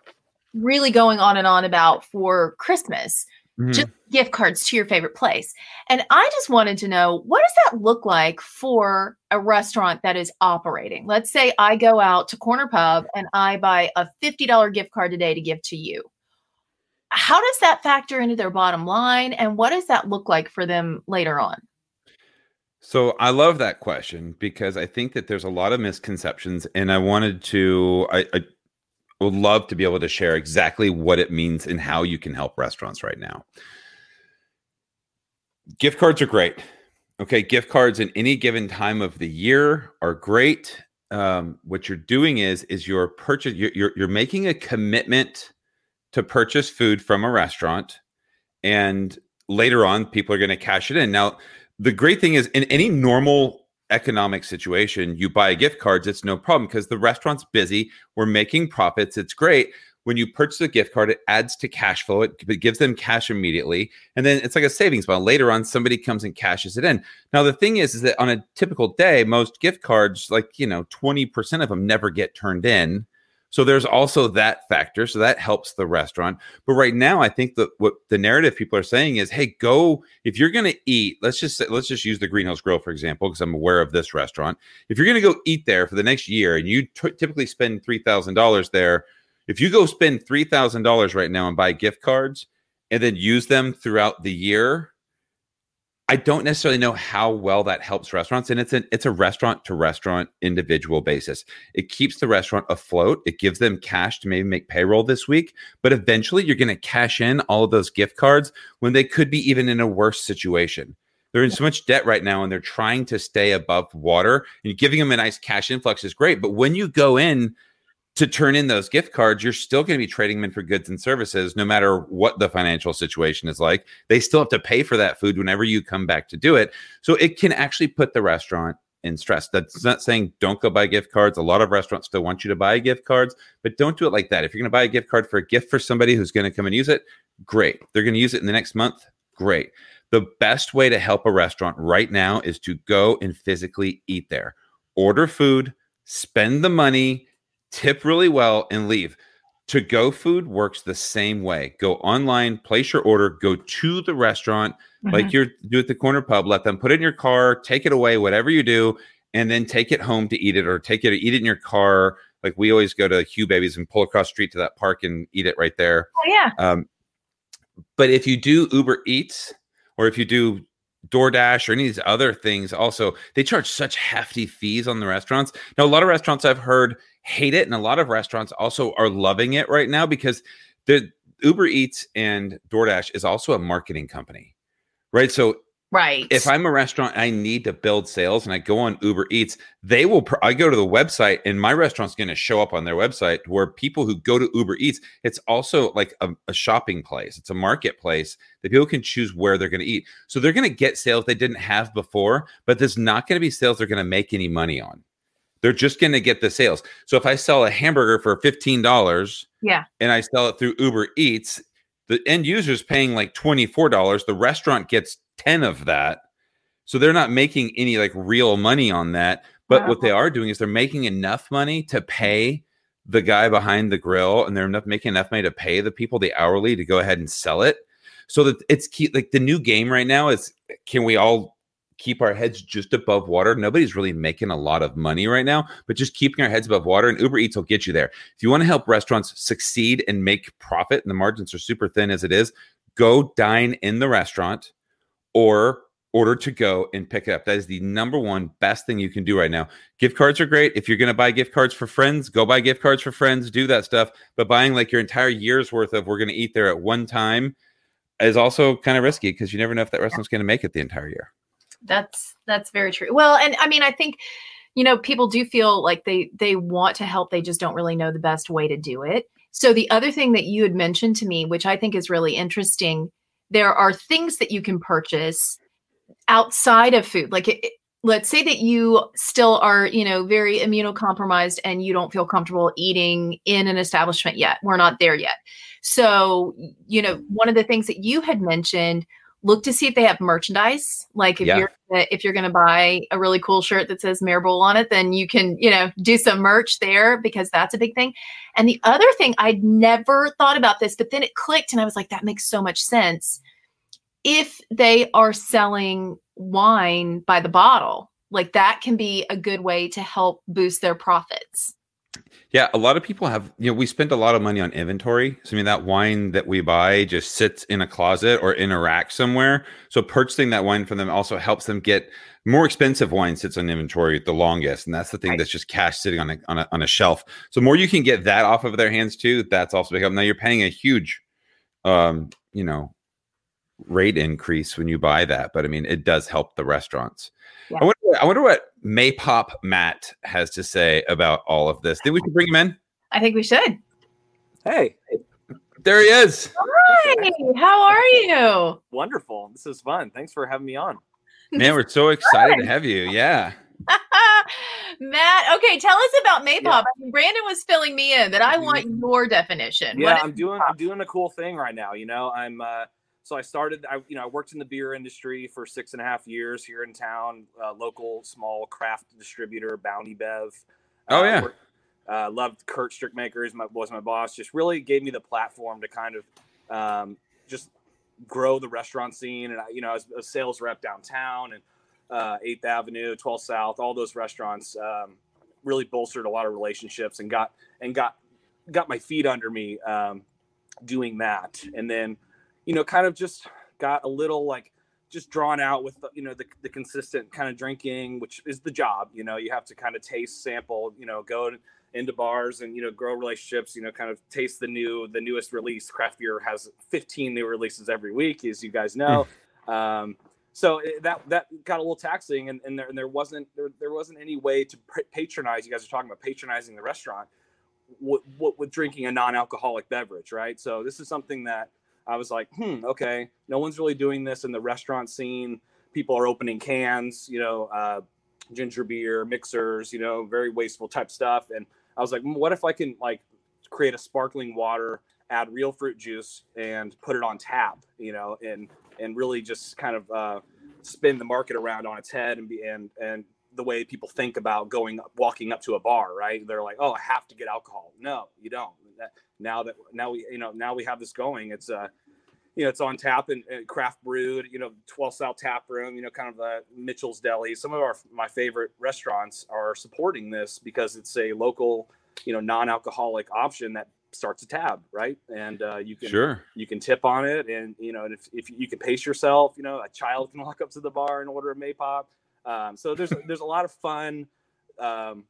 really going on and on about for Christmas mm-hmm. just gift cards to your favorite place. And I just wanted to know what does that look like for a restaurant that is operating? Let's say I go out to Corner Pub and I buy a $50 gift card today to give to you. How does that factor into their bottom line and what does that look like for them later on? So I love that question because I think that there's a lot of misconceptions, and I wanted to. I, I would love to be able to share exactly what it means and how you can help restaurants right now. Gift cards are great. Okay, gift cards in any given time of the year are great. Um, what you're doing is is you're purchase you're, you're you're making a commitment to purchase food from a restaurant, and later on people are going to cash it in. Now, the great thing is in any normal economic situation, you buy gift cards, it's no problem because the restaurant's busy. We're making profits. It's great. When you purchase a gift card, it adds to cash flow. It, gives them cash immediately. And then it's like a savings bond. Later on, somebody comes and cashes it in. Now, the thing is, is that on a typical day, most gift cards, like, you know, 20% of them never get turned in. So there's also that factor. So that helps the restaurant. But right now, I think that what the narrative people are saying is, hey, go if you're going to eat. Let's just say, let's just use the Greenhouse Grill for example, because I'm aware of this restaurant. If you're going to go eat there for the next year, and you t- typically spend three thousand dollars there, if you go spend three thousand dollars right now and buy gift cards and then use them throughout the year, I don't necessarily know how well that helps restaurants. And it's an it's a restaurant to restaurant individual basis. It keeps the restaurant afloat. It gives them cash to maybe make payroll this week. But eventually you're going to cash in all of those gift cards when they could be even in a worse situation. They're in so much debt right now and they're trying to stay above water. And giving them a nice cash influx is great. But when you go in to turn in those gift cards, you're still going to be trading them in for goods and services, no matter what the financial situation is like. They still have to pay for that food whenever you come back to do it. So it can actually put the restaurant in stress. That's not saying don't go buy gift cards. A lot of restaurants still want you to buy gift cards, but don't do it like that. If you're going to buy a gift card for a gift for somebody who's going to come and use it, great. They're going to use it in the next month, great. The best way to help a restaurant right now is to go and physically eat there. Order food, spend the money, tip really well, and leave. To go food works the same way. Go online, place your order, go to the restaurant, like you're do at the corner pub, let them put it in your car, take it away, whatever you do, and then take it home to eat it or take it to eat it in your car. Like we always go to Hugh-Baby's and pull across the street to that park and eat it right there. Oh, yeah. Um, but if you do Uber Eats or if you do DoorDash or any of these other things, also they charge such hefty fees on the restaurants. Now, a lot of restaurants I've heard hate it, and a lot of restaurants also are loving it right now because the Uber Eats and DoorDash is also a marketing company, right? So Right. if I'm a restaurant, I need to build sales, and I go on Uber Eats. They will. Pr- I go to the website, and my restaurant's going to show up on their website. Where people who go to Uber Eats, it's also like a, a shopping place. It's a marketplace that people can choose where they're going to eat. So they're going to get sales they didn't have before, but there's not going to be sales they're going to make any money on. They're just going to get the sales. So if I sell a hamburger for fifteen dollars, Yeah. and I sell it through Uber Eats, the end user is paying like twenty four dollars. The restaurant gets ten of that, so they're not making any like real money on that. But what they are doing is they're making enough money to pay the guy behind the grill, and they're enough, making enough money to pay the people the hourly to go ahead and sell it. So that it's key. Like the new game right now is, can we all keep our heads just above water? Nobody's really making a lot of money right now, but just keeping our heads above water. And Uber Eats will get you there. If you want to help restaurants succeed and make profit, and the margins are super thin as it is, go dine in the restaurant or order to go and pick it up. That is the number one best thing you can do right now. Gift cards are great. If you're going to buy gift cards for friends, go buy gift cards for friends, do that stuff. But buying like your entire year's worth of we're going to eat there at one time is also kind of risky because you never know if that restaurant's going to make it the entire year. That's that's very true. Well, and I mean, I think you know people do feel like they they want to help, they just don't really know the best way to do it. So the other thing that you had mentioned to me, which I think is really interesting, there are things that you can purchase outside of food. Like it, let's say that you still are, you know, very immunocompromised and you don't feel comfortable eating in an establishment yet. We're not there yet. So, you know, one of the things that you had mentioned look to see if they have merchandise. Like if Yeah. you're if you're going to buy a really cool shirt that says Mayor Bowl on it, then you can you know do some merch there because that's a big thing. And the other thing I'd never thought about this, but then it clicked and I was like, that makes so much sense. If they are selling wine by the bottle, like that can be a good way to help boost their profits. Yeah, a lot of people have, you know, we spend a lot of money on inventory. So, I mean, that wine that we buy just sits in a closet or in a rack somewhere. So, purchasing that wine from them also helps them get more expensive wine sits on inventory the longest. And that's the thing Right. that's just cash sitting on a, on a, on a shelf. So, more you can get that off of their hands too, that's also big help. Now, you're paying a huge, um, you know, rate increase when you buy that. But I mean, it does help the restaurants. Yeah. I wonder, I wonder what Maypop Matt has to say about all of this. Think we should bring him in? I think we should. Hey, There he is. Hi, how are you? wonderful. This is fun. Thanks for having me on. Man, we're so excited to have you. Yeah. (laughs) Matt, okay, tell us about Maypop. Yeah. Brandon was filling me in, but I want your definition. Yeah, What I'm doing Maypop? I'm doing a cool thing right now. You know, I'm uh so I started I you know, I worked in the beer industry for six and a half years here in town, uh, local small craft distributor, Bounty Bev. Oh, Uh, yeah. worked- Uh, loved Kurt Strickmaker my was my boss. Just really gave me the platform to kind of um, just grow the restaurant scene. And I, you know, as a sales rep downtown and uh, Eighth Avenue, 12th South, all those restaurants um, really bolstered a lot of relationships and got and got got my feet under me um, doing that. And then, you know, kind of just got a little like just drawn out with the, you know the, the consistent kind of drinking, which is the job. You know, you have to kind of taste, sample, you know, go into bars and you know grow relationships you know kind of taste the new the newest release. Craft beer has 15 new releases every week as you guys know. Um, so it, that that got a little taxing and, and, there, and there wasn't there, there wasn't any way to pr- patronize you guys are talking about patronizing the restaurant what with drinking a non-alcoholic beverage right? So this is something that i was like hmm okay. No one's really doing this in the restaurant scene. People are opening cans you know uh, ginger beer mixers you know very wasteful type stuff. And i was like "Hmm, what if i can like create a sparkling water add real fruit juice and put it on tap you know and and really just kind of uh, spin the market around on its head and be and and the way people think about going walking up to a bar right? They're like oh i have to get alcohol. No you don't. That- now that now we you know now we have this going it's uh you know it's on tap and, and craft brewed you know 12 south tap room you know kind of uh, mitchell's deli some of our my favorite restaurants are supporting this because it's a local you know non-alcoholic option that starts a tab, right? And uh, you can Sure. you can tip on it, and you know, and if, if you can pace yourself, you know, a child can (laughs) walk up to the bar and order a Maypop. Um, so there's there's a lot of fun um,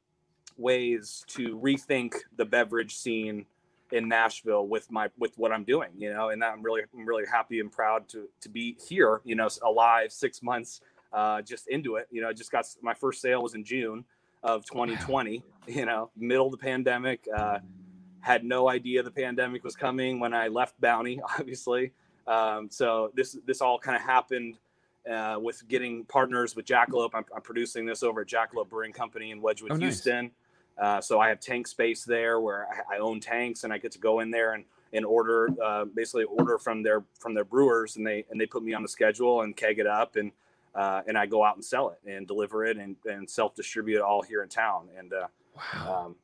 ways to rethink the beverage scene in Nashville with my with what I'm doing, you know, and I'm really I'm really happy and proud to to be here, you know, alive six months uh, just into it. You know, I just got my first sale was in June of 2020. You know, middle of the pandemic. Uh, had no idea the pandemic was coming when I left Bounty, (laughs) obviously. Um, so this this all kind of happened uh, with getting partners with Jackalope. I'm, I'm, producing this over at Jackalope Brewing Company in Wedgewood, oh, Houston. Uh, so I have tank space there where I, I, own tanks and I get to go in there and and order uh, basically order from their from their brewers and they and they put me on the schedule and keg it up and uh, and I go out and sell it and deliver it and, and self distribute it all here in town and uh, wow. um,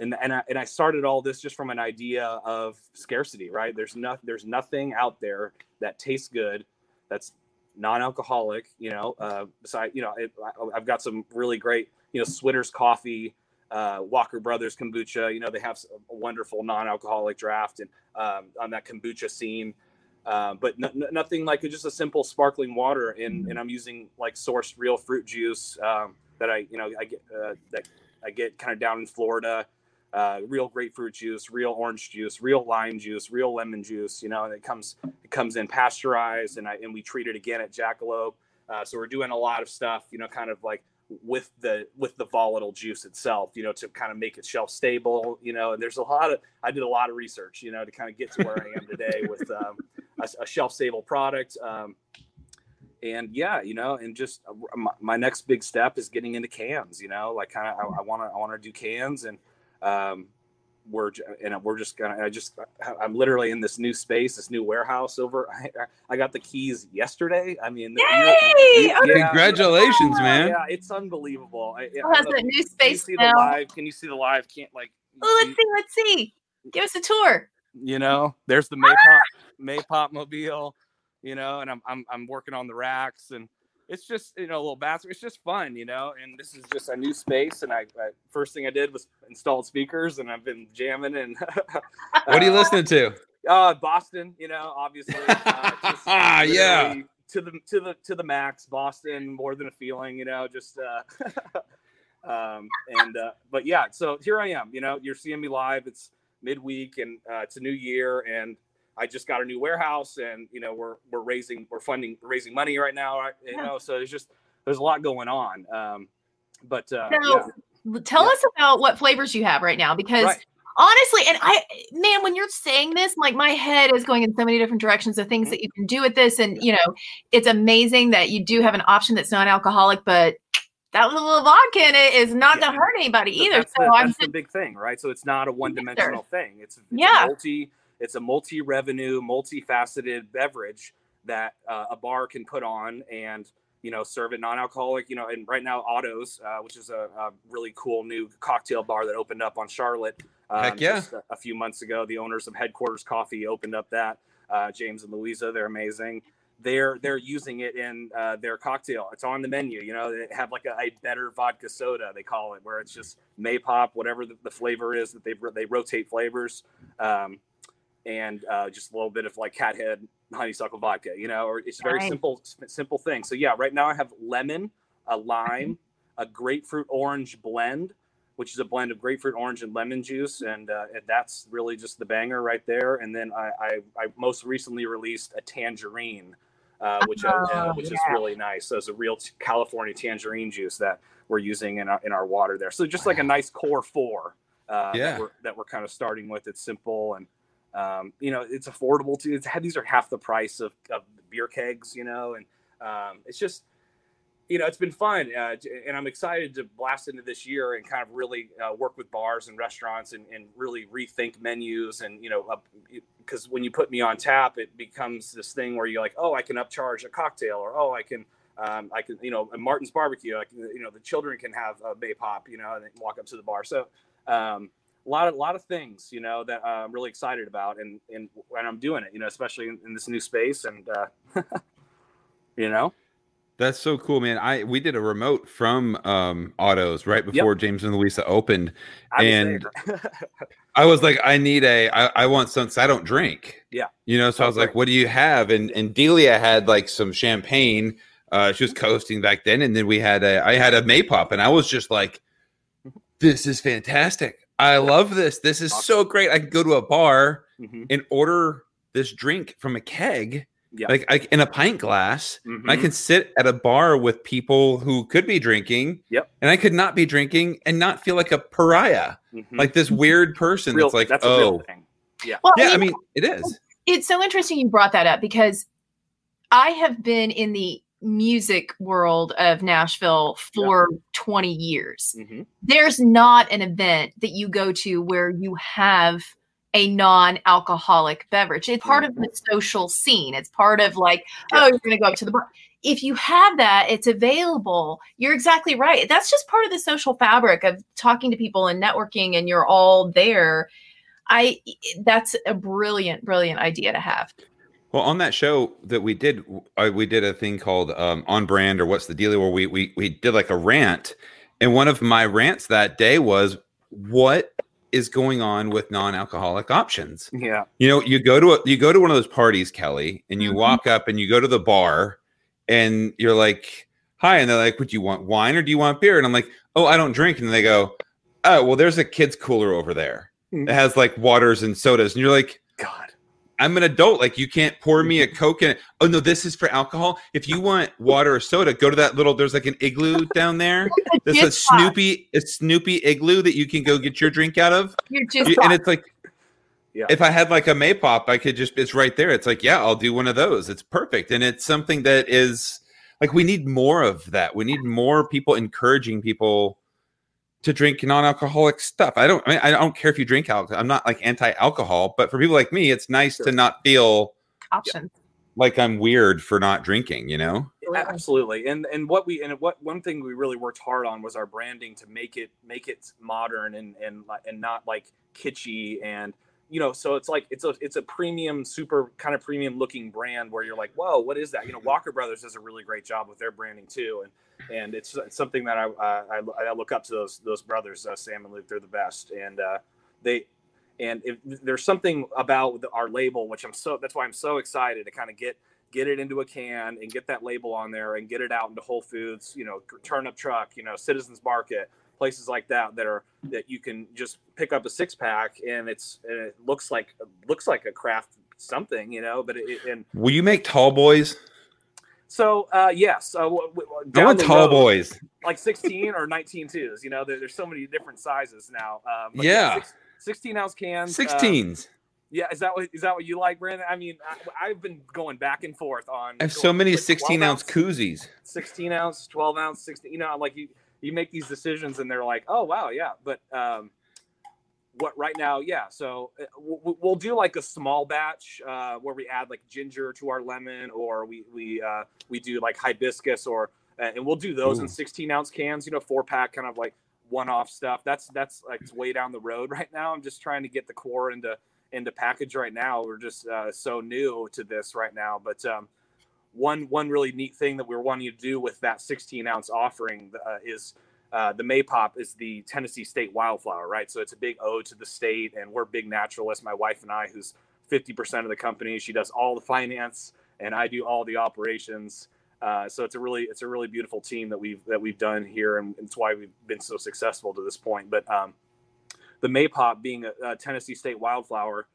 and and I, and I started all this just from an idea of scarcity, right? There's not there's nothing out there that tastes good, that's non-alcoholic. You know, uh, besides you know, it, I, have got some really great you know Switter's coffee, uh, Walker Brothers kombucha. You know, they have a wonderful non-alcoholic draft and um, on that kombucha scene. Uh, but nothing like just a simple sparkling water, and, and I'm using like sourced real fruit juice um, that I you know I get uh, that I get kind of down in Florida uh, real grapefruit juice, real orange juice, real lime juice, real lemon juice. You know, and it comes it comes in pasteurized, and I and we treat it again at Jackalope. Uh, so we're doing a lot of stuff. You know, kind of like with the with the volatile juice itself. You know, to kind of make it shelf stable. You know, and there's a lot of I did a lot of research. You know, to kind of get to where I am today with (laughs) um, a, a shelf stable product. Um, and yeah, you know, and just uh, my, my, next big step is getting into cans. You know, like kind of I want to I want to do cans and um, we're and we're just gonna. I just I'm literally in this new space, this new warehouse over. I, I got the keys yesterday. I mean, Yay! You, yeah, congratulations, yeah, man! Yeah, it's unbelievable. I, oh, has a new space can you see now. The live? Can you see the live? Can't like. Oh, let's see. Let's see. Give us a tour. You know, there's the ah! Maypop Maypop mobile. You know, and I'm I'm I'm working on the racks and it's just you know a little bathroom. It's just fun, you know. And this is just a new space. And I, I first thing I did was installed speakers, and I've been jamming. And (laughs) what are you listening to? Uh, Boston, you know, obviously. Uh, (laughs) yeah. To the to the to the max, Boston, more than a feeling, you know. Just uh, (laughs) um, and uh, but yeah. So here I am. You know, you're seeing me live. It's midweek, and uh, it's a new year, and I just got a new warehouse, and you know we're we're raising we're funding raising money right now. Right? You yeah. know, so there's just there's a lot going on. Um, but uh, so, yeah. tell yeah. us about what flavors you have right now, because right. honestly, and I man, when you're saying this, like my head is going in so many different directions of things mm-hmm. that you can do with this, and you know, it's amazing that you do have an option that's non-alcoholic, but that little vodka in it is not yeah. going to hurt anybody either. So the, I'm that's just, the big thing, right? So it's not a one-dimensional thing. It's, it's yeah. multi it's a multi-revenue, multifaceted beverage that uh, a bar can put on and you know serve it non-alcoholic. You know, and right now Otto's, uh, which is a, a, really cool new cocktail bar that opened up on Charlotte. Um, Heck yeah! A, a, few months ago, the owners of Headquarters Coffee opened up that. Uh, James and Louisa, they're amazing. They're they're using it in uh, their cocktail. It's on the menu. You know, they have like a, a, better vodka soda. They call it, where it's just Maypop, whatever the, the flavor is that they they rotate flavors. Um, and uh, just a little bit of like Cathead honeysuckle vodka, you know, or it's a very simple, simple thing. So yeah, right now I have lemon, a lime, (laughs) a grapefruit orange blend, which is a blend of grapefruit orange and lemon juice, and, uh, and that's really just the banger right there. And then I, I, I most recently released a tangerine, uh, which uh, oh, which yeah. is really nice. So it's a real t- California tangerine juice that we're using in our in our water there. So just like a nice core four. Uh, yeah. that, we're, that we're kind of starting with. It's simple and um, you know, it's affordable to. It's, these are half the price of, of beer kegs, you know, and um, it's just, you know, it's been fun, uh, and I'm excited to blast into this year and kind of really uh, work with bars and restaurants and, and really rethink menus and you know, because when you put me on tap, it becomes this thing where you're like, oh, I can upcharge a cocktail, or oh, I can. Um, I can, you know, Martin's barbecue. I can, you know, the children can have a Maypop, you know, and walk up to the bar. So, um, a lot of a lot of things you know that uh, I'm really excited about and and when I'm doing it you know especially in, in this new space and uh, (laughs) you know That's so cool, man. I we did a remote from um Otto's right before James and Louisa opened. I And. (laughs) I was like, I need a I, I want some I don't drink. Yeah. You know, so I was like, what do you have? And and Delia had like some champagne. Uh she was coasting back then. And then we had a I had a Maypop and I was just like, this is fantastic. I love this. This is so great. I could go to a bar Mhm. and order this drink from a keg, Yeah. like I, in a pint glass. Mhm. I can sit at a bar with people who could be drinking. Yep. And I could not be drinking and not feel like a pariah, Mhm. like this weird person real, that's like, that's a real oh, thing. Well, yeah. I you mean, it is. it's so interesting you brought that up because I have been in the music world of Nashville for 20 years. Mhm. There's not an event that you go to where you have a non-alcoholic beverage. It's part of the social scene. It's part of like, oh, you're going to go up to the bar. If you have that, it's available. You're exactly right. That's just part of the social fabric of talking to people and networking and you're all there. I that's a brilliant brilliant idea to have. Well, on that show that we did, uh, we did a thing called um, "On Brand" or "What's the Deal?" where we we we did like a rant, and one of my rants that day was, "What is going on with non-alcoholic options?" Yeah. You know, you go to a, you go to one of those parties, Kelly, and you Mhm. walk up and you go to the bar, and you're like, "Hi," and they're like, "Would you want wine or do you want beer?" And I'm like, "Oh, I don't drink," and they go, "Oh, well, there's a kids cooler over there Mhm. that has like waters and sodas," and you're like. God. I'm an adult. Like you can't pour me a Coke in it. Oh no, this is for alcohol. If you want water or soda, go to that little. There's like an igloo (laughs) down there. There's a Snoopy, a Snoopy igloo that you can go get your drink out of. You- and it's like, Yeah. if I had like a Maypop, I could just. It's right there. It's like, yeah, I'll do one of those. It's perfect, and it's something that is like we need more of that. We need more people encouraging people to drink non-alcoholic stuff. I don't. I, mean, I don't care if you drink alcohol. I'm not like anti-alcohol, but for people like me, it's nice to not feel options. like I'm weird for not drinking, you know? Absolutely. absolutely and and what we and what one thing we really worked hard on was our branding to make it make it modern and and and not like kitschy and you know so it's like it's a it's a premium super kind of premium looking brand where you're like whoa what is that you know mm-hmm. walker brothers does a really great job with their branding too and and it's, it's something that I, I I look up to those those brothers uh, Sam and Luke they're the best and uh, they and if there's something about the, our label which I'm so that's why I'm so excited to kind of get get it into a can and get that label on there and get it out into Whole Foods, you know, Turnip Truck, you know, Citizens Market, places like that that are that you can just pick up a six pack and it's and it looks like looks like a craft something, you know, but it, and Will you make tall boys? So uh yes, uh, w- w- I down want tall road, boys. like 16 or 19 twos, you know, there, there's so many different sizes now. Um, Yeah. six- 16 ounce cans. uh, 16s. yeah, is that what is that what you like, Brandon? I mean, I, I've been going back and forth on. I have so many 16 12 ounce koozies. 16 ounce, 12 ounce, 16. You know, like you you make these decisions and they're like, oh wow, yeah. But um, what right now, yeah. So uh, we'll, do like a small batch uh, where we add like ginger to our lemon, or we we uh, we do like hibiscus, or and we'll do those in 16 ounce cans. You know, four pack kind of like one off stuff. That's that's like it's way down the road (laughs) right now. I'm just trying to get the core into into package right now. We're just uh, so new to this right now, but. Um, one one really neat thing that we're wanting to do with that 16 ounce offering uh, is uh, the Maypop is the Tennessee State wildflower, right? So it's a big ode to the state, and we're big naturalists. My wife and I, who's 50% of the company, she does all the finance, and I do all the operations. Uh, so it's a really it's a really beautiful team that we've that we've done here, and it's why we've been so successful to this point. But um, the Maypop being a, a Tennessee State wildflower,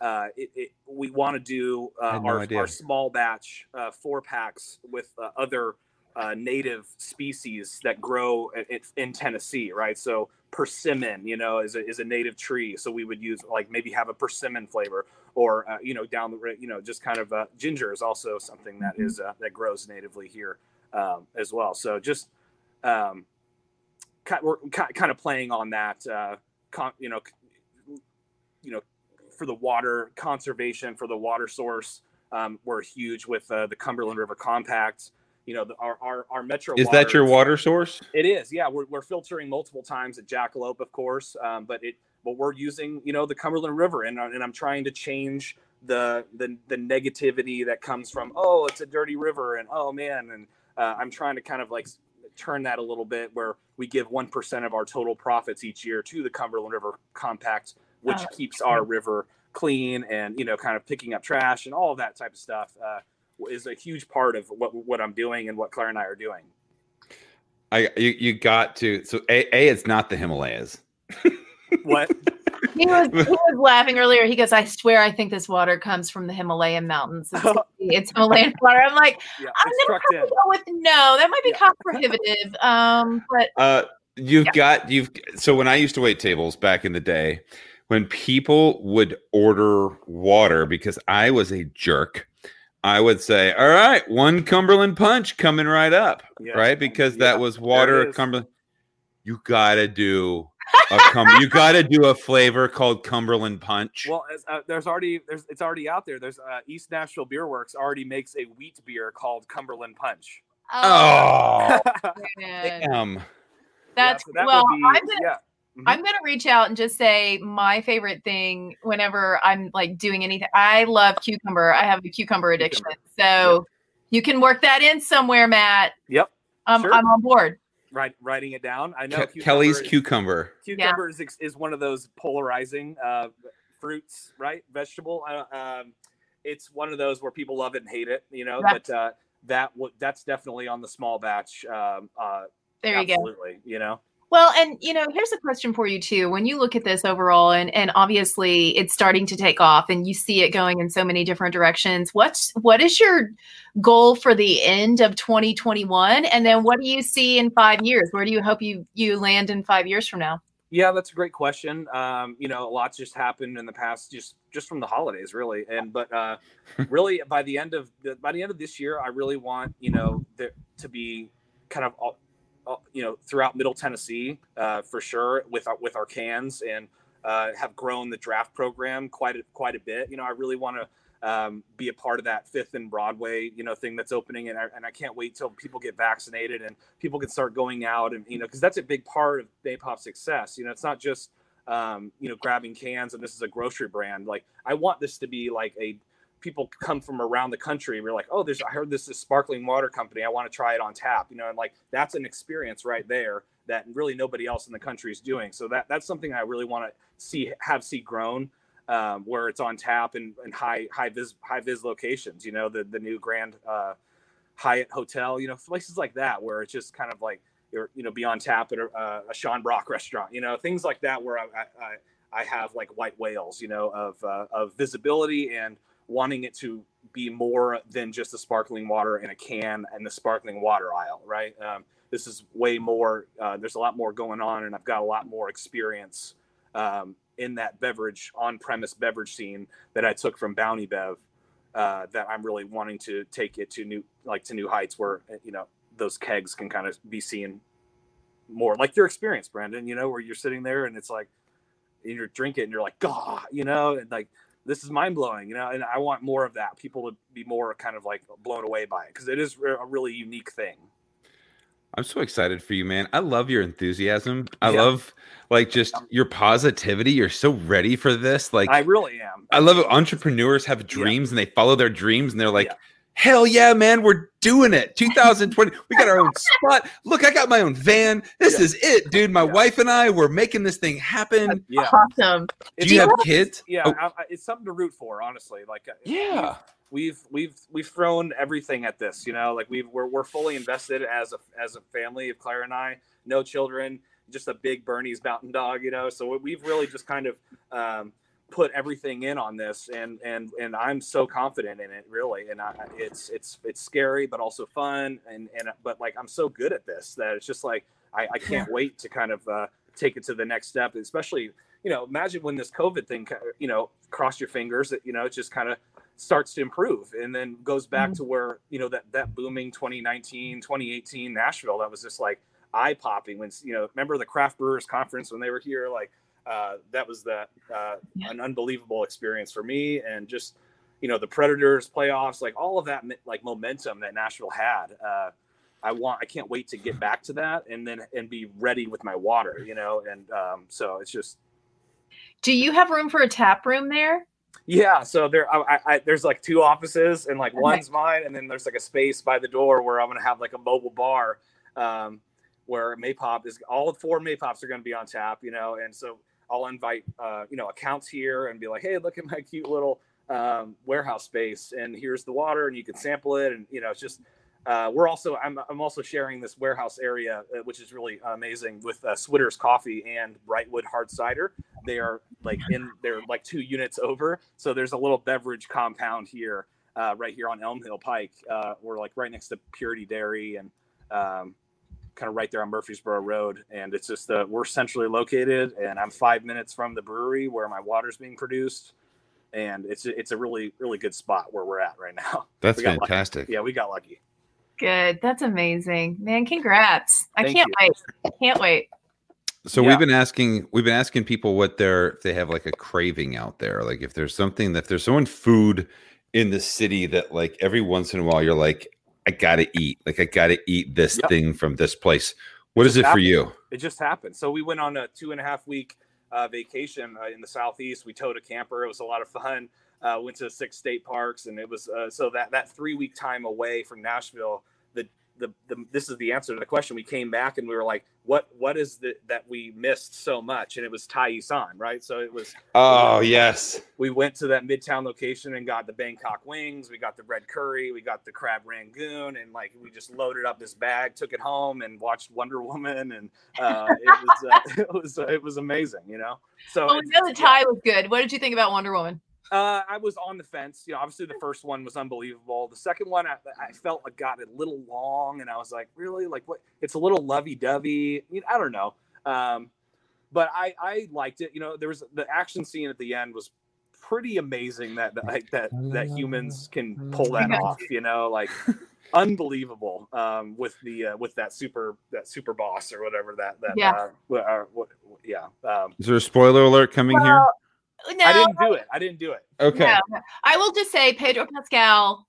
uh, it, it, we want to do uh, no our, our small batch uh, four packs with uh, other uh, native species that grow i- i- in Tennessee, right? So persimmon, you know, is a, is a native tree. So we would use like maybe have a persimmon flavor, or uh, you know, down the you know, just kind of uh, ginger is also something that is uh, that grows natively here um, as well. So just um, kind we're kind of playing on that, uh, con- you know, you know, for the water conservation for the water source. Um, we're huge with uh, the Cumberland River Compact. You know, the, our, our our metro. Is that your waters- water source? it is, yeah. We're, we're filtering multiple times at Jackalope, of course, um, but it but we're using you know the Cumberland River, and uh, and I'm trying to change the the the negativity that comes from oh it's a dirty river and oh man and uh, I'm trying to kind of like turn that a little bit where we give 1% of our total profits each year to the Cumberland River Compact, which Oh, keeps our river clean and, you know, kind of picking up trash and all of that type of stuff uh, is a huge part of what, what I'm doing and what Claire and I are doing. I you, you got to so a, a it's not the Himalayas. What? (laughs) He was, he was laughing earlier. He goes, I swear I think this water comes from the Himalayan mountains. It's, (laughs) it's Himalayan water. I'm like, Yeah, I'm it's gonna trucked in. go with no. That might be Yeah. cost prohibitive. Um, but Uh, you've Yeah. got you've so when I used to wait tables back in the day, when people would order water because I was a jerk, I would say, "All right, one Cumberland Punch coming right up," Yeah. right? Because Yeah, that was water is. Cumberland. You gotta do a cum- you (laughs) gotta do a flavor called Cumberland Punch. Well, as, uh, there's already there's it's already out there. There's uh, East Nashville Beer Works already makes a wheat beer called Cumberland Punch. oh, (laughs) (laughs) man. damn. that's so that well. be, I'm gonna yeah. Mhm. I'm gonna reach out and just say my favorite thing whenever I'm like doing anything. I love cucumber. I have a cucumber addiction, so you can work that in somewhere, Matt. Yep. Um, Sure. I'm on board. Right, writing it down. I know Ke- cucumber Kelly's is- cucumber. cucumber is, is one of those polarizing uh, fruits, right? Vegetable. Uh, um, it's one of those where people love it and hate it, you know. Yeah. But uh, that w- that's definitely on the small batch. Um, uh, There you go. absolutely, you know. Well, and you know, here's a question for you too. When you look at this overall, and and obviously it's starting to take off, and you see it going in so many different directions. What's what is your goal for the end of 2021, and then what do you see in five years? Where do you hope you you land in five years from now? Yeah, that's a great question. Um, you know, a lot's just happened in the past, just just from the holidays, really. And but uh, (laughs) really, by the end of the, by the end of this year, I really want you know there to be kind of all, all- you know throughout Middle Tennessee uh, for sure with our, with our cans and uh, have grown the draft program quite a, quite a bit. You know, I really want to. Um, be a part of that Fifth and Broadway, you know, thing that's opening, and I, and I can't wait till people get vaccinated and people can start going out, and you know, because that's a big part of Maypop's success. You know, it's not just um, you know grabbing cans and this is a grocery brand. Like I want this to be like a people come from around the country. And we're like, oh, there's I heard this is sparkling water company. I want to try it on tap. You know, and like that's an experience right there that really nobody else in the country is doing. So that that's something I really want to see have see grown um, where it's on tap and, and high high vis high vis locations. You know, the the new Grand uh, Hyatt Hotel. You know, places like that where it's just kind of like you're you know be on tap at a, uh, a Sean Brock restaurant. You know, things like that where I I, I have like white whales. You know, of uh, of visibility and wanting it to be more than just the sparkling water in a can and the sparkling water aisle. Right. Um, this is way more. Uh, there's a lot more going on, and I've got a lot more experience um, in that beverage on-premise beverage scene that I took from Bounty Bev. Uh, that I'm really wanting to take it to new, like to new heights, where uh, you know those kegs can kind of be seen more, like your experience, Brandon. You know, where you're sitting there and it's like and you're drinking, and you're like, God, you know, and like this is mind blowing, you know. And I want more of that. People to be more kind of like blown away by it because it is a really unique thing. I'm so excited for you, man. I love your enthusiasm. I Yeah. love like just your positivity. You're so ready for this. Like I really am. I love it. Entrepreneurs have Yeah. dreams and they follow their dreams and they're like, Yeah. Hell yeah, man, we're doing it. 2020, we got our own spot. Look, I got my own van. This Yeah. is it, dude. My Yeah. wife and I, we're making this thing happen. Yeah. Awesome. Do It's- you have you- kids? yeah, Oh, I, I, it's something to root for, honestly. Like, uh, yeah. we've we've we've thrown everything at this. You know, like we've we're, we're fully invested as a as a family of Claire and I. No children, just a big Bernese Mountain Dog. You know, so we've really just kind of um, put everything in on this, and and and I'm so confident in it, really. And I, it's it's it's scary, but also fun, and and but like I'm so good at this that it's just like I, I can't wait to kind of uh, take it to the next step, especially. You know, imagine when this COVID thing, you know, cross your fingers that, you know, it just kind of starts to improve and then goes back Mhm. to where you know that that booming 2019 2018 nashville that was just like eye popping when you know remember the craft brewers conference when they were here like uh, that was the uh, Yeah. an unbelievable experience for me and just you know the predators playoffs like all of that like momentum that nashville had uh, i want i can't wait to get back to that and then and be ready with my water you know and um, so it's just Do you have room for a tap room there? Yeah, so there, I, I, there's like two offices, and like one's mine, and then there's like a space by the door where I'm gonna have like a mobile bar, um, where Maypop is all four Maypops are gonna be on tap, you know, and so I'll invite uh, you know accounts here and be like, hey, look at my (laughs) cute little um, warehouse space, and here's the water, and you can sample it, and you know, it's just uh, we're also I'm, I'm also sharing this warehouse area uh, which is really amazing with uh, Switter's Coffee and Brightwood Hard Cider. They are like in they're like two units over, so there's a little beverage compound here, uh, right here on Elm Hill Pike. Uh, we're like right next to Purity Dairy and um, kind of right there on Murfreesboro Road, and it's just uh, we're centrally located, and I'm five minutes from the brewery where my water's being produced. And it's it's a really really good spot where we're at right now. (laughs) That's We got lucky. fantastic. Yeah, we got lucky. Good. That's amazing. Man, congrats. I can't you. wait. I can't wait. So Yeah. we've been asking we've been asking people what they're if they have like a craving out there. Like if there's something that if there's someone food in the city that like every once in a while you're like, I gotta eat. Like I gotta eat this Yep. thing from this place. What is Just it for you? It just happened. So we went on a two and a half week uh, vacation uh, in the southeast. We towed a camper. It was a lot of fun. Uh, went to six state parks, and it was uh, so that that three week time away from Nashville. The, the the this is the answer to the question. We came back and we were like, what what is the that we missed so much? And it was Thai Esane, right? So it was Oh yes. we went to that midtown location and got the Bangkok wings, we got the red curry, we got the crab rangoon, and like we just loaded up this bag, took it home, and watched Wonder Woman, and uh, it was uh, (laughs) it was uh, it was amazing, you know. So Well, we know the Thai was good. What did you think about Wonder Woman? Uh, I was on the fence. You know, obviously the first one was unbelievable. The second one, I, I felt like got a little long, and I was like, really, like what? It's a little lovey-dovey. You know, I don't know. Um, but I I liked it. You know, there was the action scene at the end was pretty amazing. That that like, that that humans can pull that off. You know, like unbelievable um, with the uh, with that super that super boss or whatever that that Yeah. uh, what, uh, what, yeah. Um, Is there a spoiler alert coming No, I didn't do it. I didn't do it. Okay. no. I will just say Pedro Pascal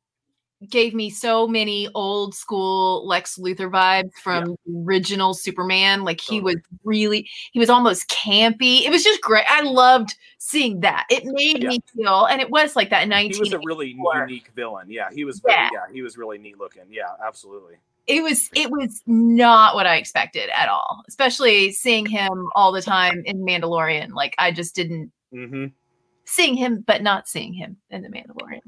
gave me so many old school Lex Luthor vibes from the original Superman. Like he was really, he was almost campy. It was just great. I loved seeing that. It made Yeah. me feel, and it was like that in He was a really unique villain. Yeah, he was. Very, Yeah. yeah. he was really neat looking. Yeah, absolutely. it was it was not what I expected at all. Especially seeing him all the time in Mandalorian. Like I just didn't hmm seeing him, but not seeing him in the Mandalorian.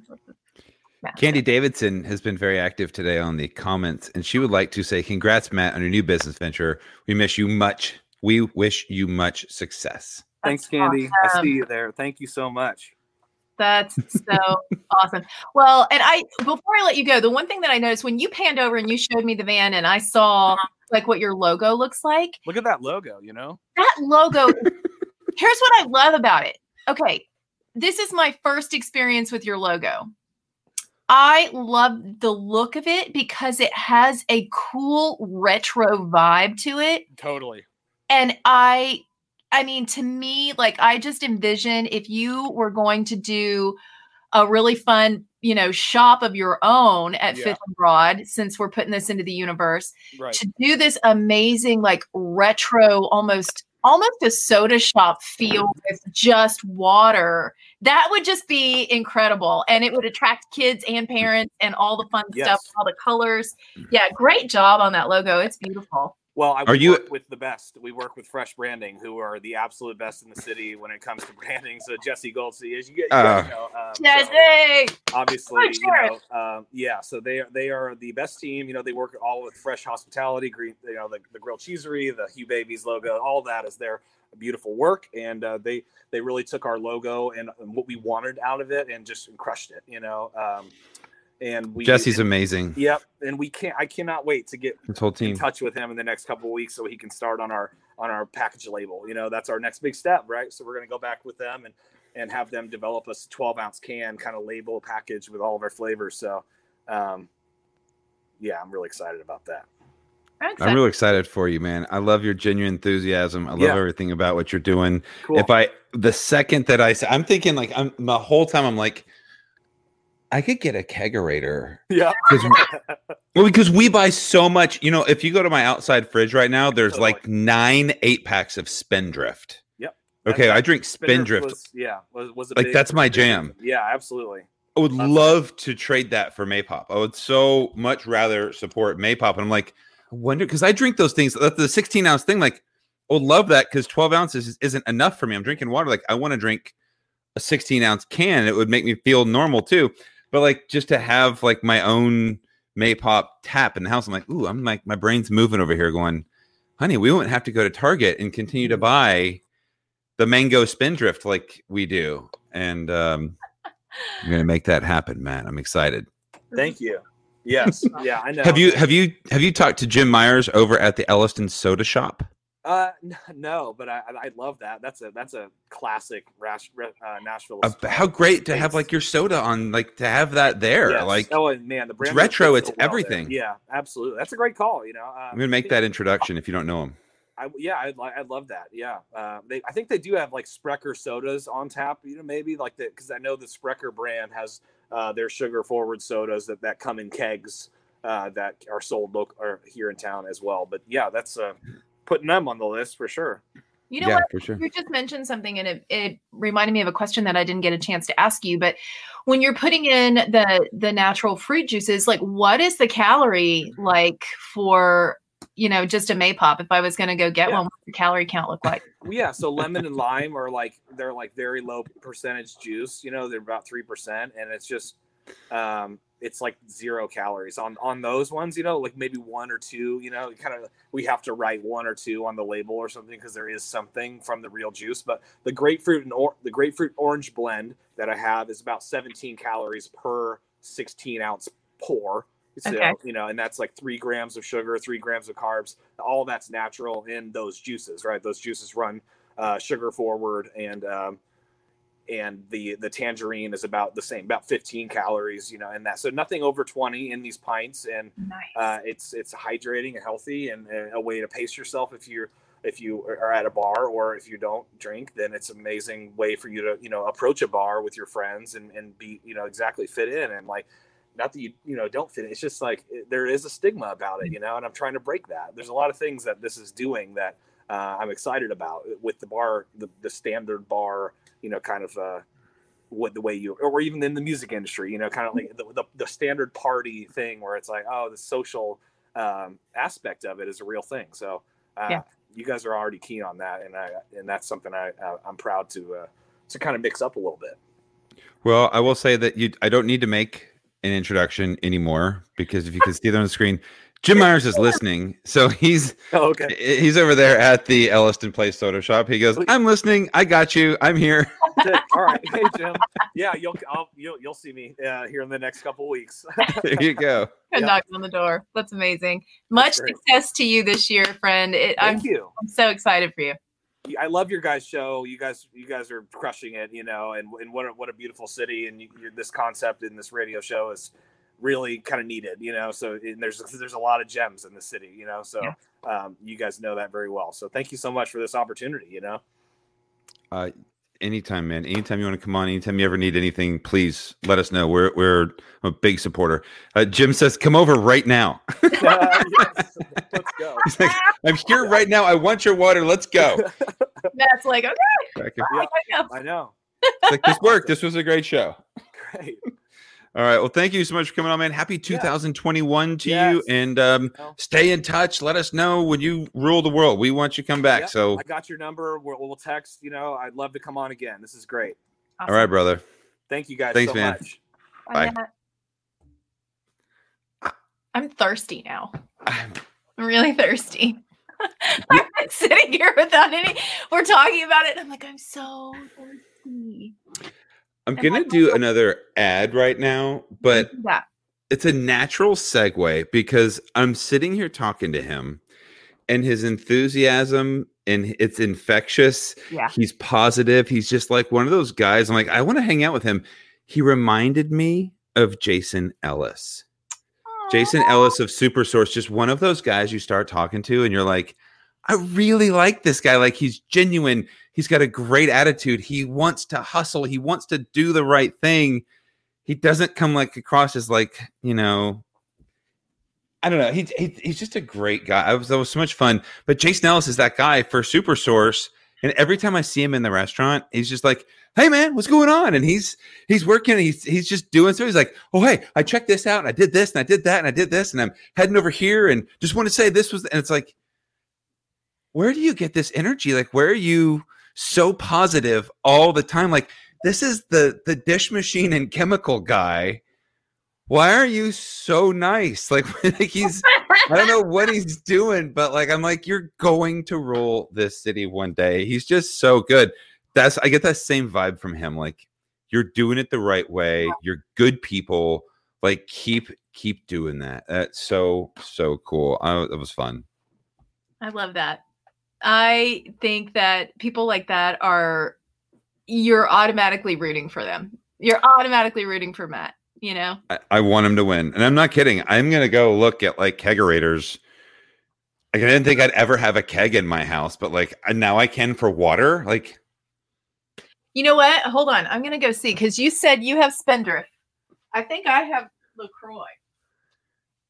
Massive. Candy Davidson has been very active today on the comments, and she would like to say, "Congrats, Matt, on your new business venture. We miss you much. We wish you much success." Thanks, That's Candy. I see you there. Thank you so much. That's so (laughs) awesome. Well, and I before I let you go, the one thing that I noticed when you panned over and you showed me the van and I saw like what your logo looks like, Look at that logo. You know. that logo (laughs) here's what I love about it. Okay, this is my first experience with your logo. I love the look of it because it has a cool retro vibe to it Totally. and i i mean to me like i just envision if you were going to do a really fun you know shop of your own at Yeah. fifth and broad since we're putting this into the universe Right. to do this amazing like retro almost almost a soda shop feel with just water. That would just be incredible and it would attract kids and parents and all the fun stuff all the colors. Mm-hmm. Yeah great job on that logo. It's beautiful Well, I Are we you- work with the best? We work with Fresh Branding, who are the absolute best in the city when it comes to (laughs) branding. So Jesse Goldsey, as you, get, you guys Uh. know, um, so- obviously, For you know, um, yeah. So they are they are the best team. You know, they work all with fresh hospitality, green, you know, the, the grilled cheesery, the Hugh-Baby's logo, all that is their beautiful work, and uh, they they really took our logo and, and what we wanted out of it and just crushed it. You know, um, and we Jesse's amazing. Yep, and we can't. I cannot wait to get This whole in team. touch with him in the next couple of weeks so he can start on our on our package label. You know, that's our next big step, right? So we're going to go back with them and and have them develop us a 12 ounce can kind of label package with all of our flavors. So, um, yeah, I'm really excited about that. I'm I'm really excited for you, man. I love your genuine enthusiasm. I love Yeah. everything about what you're doing. Cool. If I the second that I say, I'm thinking like I'm the whole time I'm like, I could get a kegerator yeah, (laughs) Well, because we buy so much, you know, if you go to my outside fridge right now, there's like nine eight packs of Spindrift. Yep. Okay, That- I drink Spindrift. was- yeah, was, was Like, big- that's my jam. Yeah, absolutely. I would That's- love to trade that for Maypop. I would so much rather support Maypop. And I'm like, I wonder because I drink those things. The 16 ounce thing. Like, I would love that because 12 ounces isn't enough for me. I'm drinking water. Like, I want to drink a 16 ounce can. It would make me feel normal too. But like, just to have like my own Maypop tap in the house, I'm like, ooh, I'm like, my brain's moving over here going, honey, we won't have to go to Target and continue to buy the mango spindrift like we do. And um, I'm gonna make that happen, man. I'm excited. Thank you. Yes. (laughs) Yeah, I know. Have you have you have you talked to Jim Myers over at the Elliston Soda Shop? Uh, (laughs) no, but I I love that. That's a that's a classic Rash, uh, Nashville. Uh, how great to have like your soda on, like to have that there. Yes. Like oh man, the brand retro, it's so well there. everything. Yeah, absolutely. That's a great call. You know, uh, I'm gonna make that introduction if you don't know him. I, yeah, I'd, I'd love that. Yeah, uh, they, I think they do have like Sprecher sodas on tap. You know, maybe like that because I know the Sprecher brand has uh, their sugar forward sodas that, that come in kegs uh, that are sold local or here in town as well. But yeah, that's uh, putting them on the list for sure. You know yeah, what? for sure. You just mentioned something, and it, it reminded me of a question that I didn't get a chance to ask you. But when you're putting in the the natural fruit juices, like what is the calorie like for you know just a Maypop? If I was going to go get Yeah. one, what's the calorie count look like? Yeah, so lemon and lime are like they're like very low percentage juice. You know, they're about three percent, and it's just um, it's like zero calories on on those ones. You know, like maybe one or two. You know, kind of we have to write one or two on the label or something because there is something from the real juice. But the grapefruit and or, the grapefruit orange blend that I have is about 17 calories per 16 ounce pour. So, Okay. you know, and that's like three grams of sugar, three grams of carbs. All that's natural in those juices, right? Those juices run uh, sugar forward, and um, and the the tangerine is about the same, about 15 calories, you know, and that. So nothing over 20 in these pints, and Nice. uh, it's it's hydrating and healthy, and, a way to pace yourself if you're if you are at a bar or if you don't drink then it's an amazing way for you to you know approach a bar with your friends and and be you know exactly fit in and like not that you you know don't fit in it's just like it- there is a stigma about it you know and i'm trying to break that there's a lot of things that this is doing that uh, i'm excited about with the bar the, the standard bar you know kind of uh what the way you or even in the music industry you know kind of like the, the, the standard party thing where it's like oh the social um, aspect of it is a real thing so uh, Yeah. you guys are already keen on that and i and that's something i uh, i'm proud to uh to kind of mix up a little bit Well, I will say that you I don't need to make an introduction anymore because if you can see there on the screen, Jim Myers is listening. So he's oh, okay he's over there at the Elliston Place Soda Shop. He goes, I'm listening. I got you. I'm here. (laughs) all right hey jim yeah you'll I'll, you'll, you'll see me uh, here in the next couple weeks (laughs) there you go. Good yeah. knocks on the door. That's amazing. Much great. success to you this year, friend. It, I'm, thank you I'm so excited for you. I love your guys' show. You guys, you guys are crushing it. You know, and, and what a, what a beautiful city. And you, you, this concept in this radio show is really kind of needed. You know, so and there's there's a lot of gems in the city. You know, so um, you guys know that very well. So thank you so much for this opportunity. You know, Uh, anytime, man. Anytime you want to come on, anytime you ever need anything, please let us know. We're we're a big supporter. Uh, Jim says, "Come over right now." Uh, yes. (laughs) (laughs) let's go. He's like, "I'm here right now. I want your water. Let's go." (laughs) That's like, okay, Crack him. I. I know. It's like this worked. This was a great show. Great. All right. Well, thank you so much for coming on, man. Happy 2021 to you, and um, Well, stay in touch. Let us know when you rule the world. We want you to come back. yeah, So, I got your number. We'll, we'll text. You know, I'd love to come on again. This is great. all right, brother. Thank you guys Thanks, so man. much. Bye, Bye. I'm thirsty now. I'm- I'm really thirsty. (laughs) I've been sitting here without any. We're talking about it. And I'm like, I'm so thirsty. I'm And gonna do another ad right now, but yeah, it's a natural segue because I'm sitting here talking to him, and his enthusiasm and it's infectious. yeah. He's positive. He's just like one of those guys. I'm like, I want to hang out with him. He reminded me of Jason Ellis. Jason Ellis of Super Source, just one of those guys you start talking to, and you're like, I really like this guy. Like he's genuine. He's got a great attitude. He wants to hustle. He wants to do the right thing. He doesn't come like across as like you know. I don't know. He, he he's just a great guy. I was that was so much fun. But Jason Ellis is that guy for Super Source. And every time I see him in the restaurant, he's just like, "Hey man, what's going on?" And he's he's working. He's he's just doing so. He's like, "Oh hey, I checked this out, and I did this, and I did that, and I did this, and I'm heading over here, and just want to say this was." And it's like, where do you get this energy? Like, where are you so positive all the time? Like, this is the the dish machine and chemical guy. Why are you so nice? Like, (laughs) like he's I don't know what he's (laughs) doing, but like I'm like, you're going to rule this city one day. He's just so good. That's I get that same vibe from him. Like, you're doing it the right way. You're good people. Like, keep keep doing that. That's so so cool. I, it was fun. I love that. I think that people like that are you're automatically rooting for them. You're automatically rooting for Matt, you know? I, I want him to win. And I'm not kidding. I'm gonna go look at like kegerators. Like I didn't think I'd ever have a keg in my house, but like now I can for water. Like You know what? Hold on. I'm gonna go see because you said you have Spindrift. I think I have LaCroix.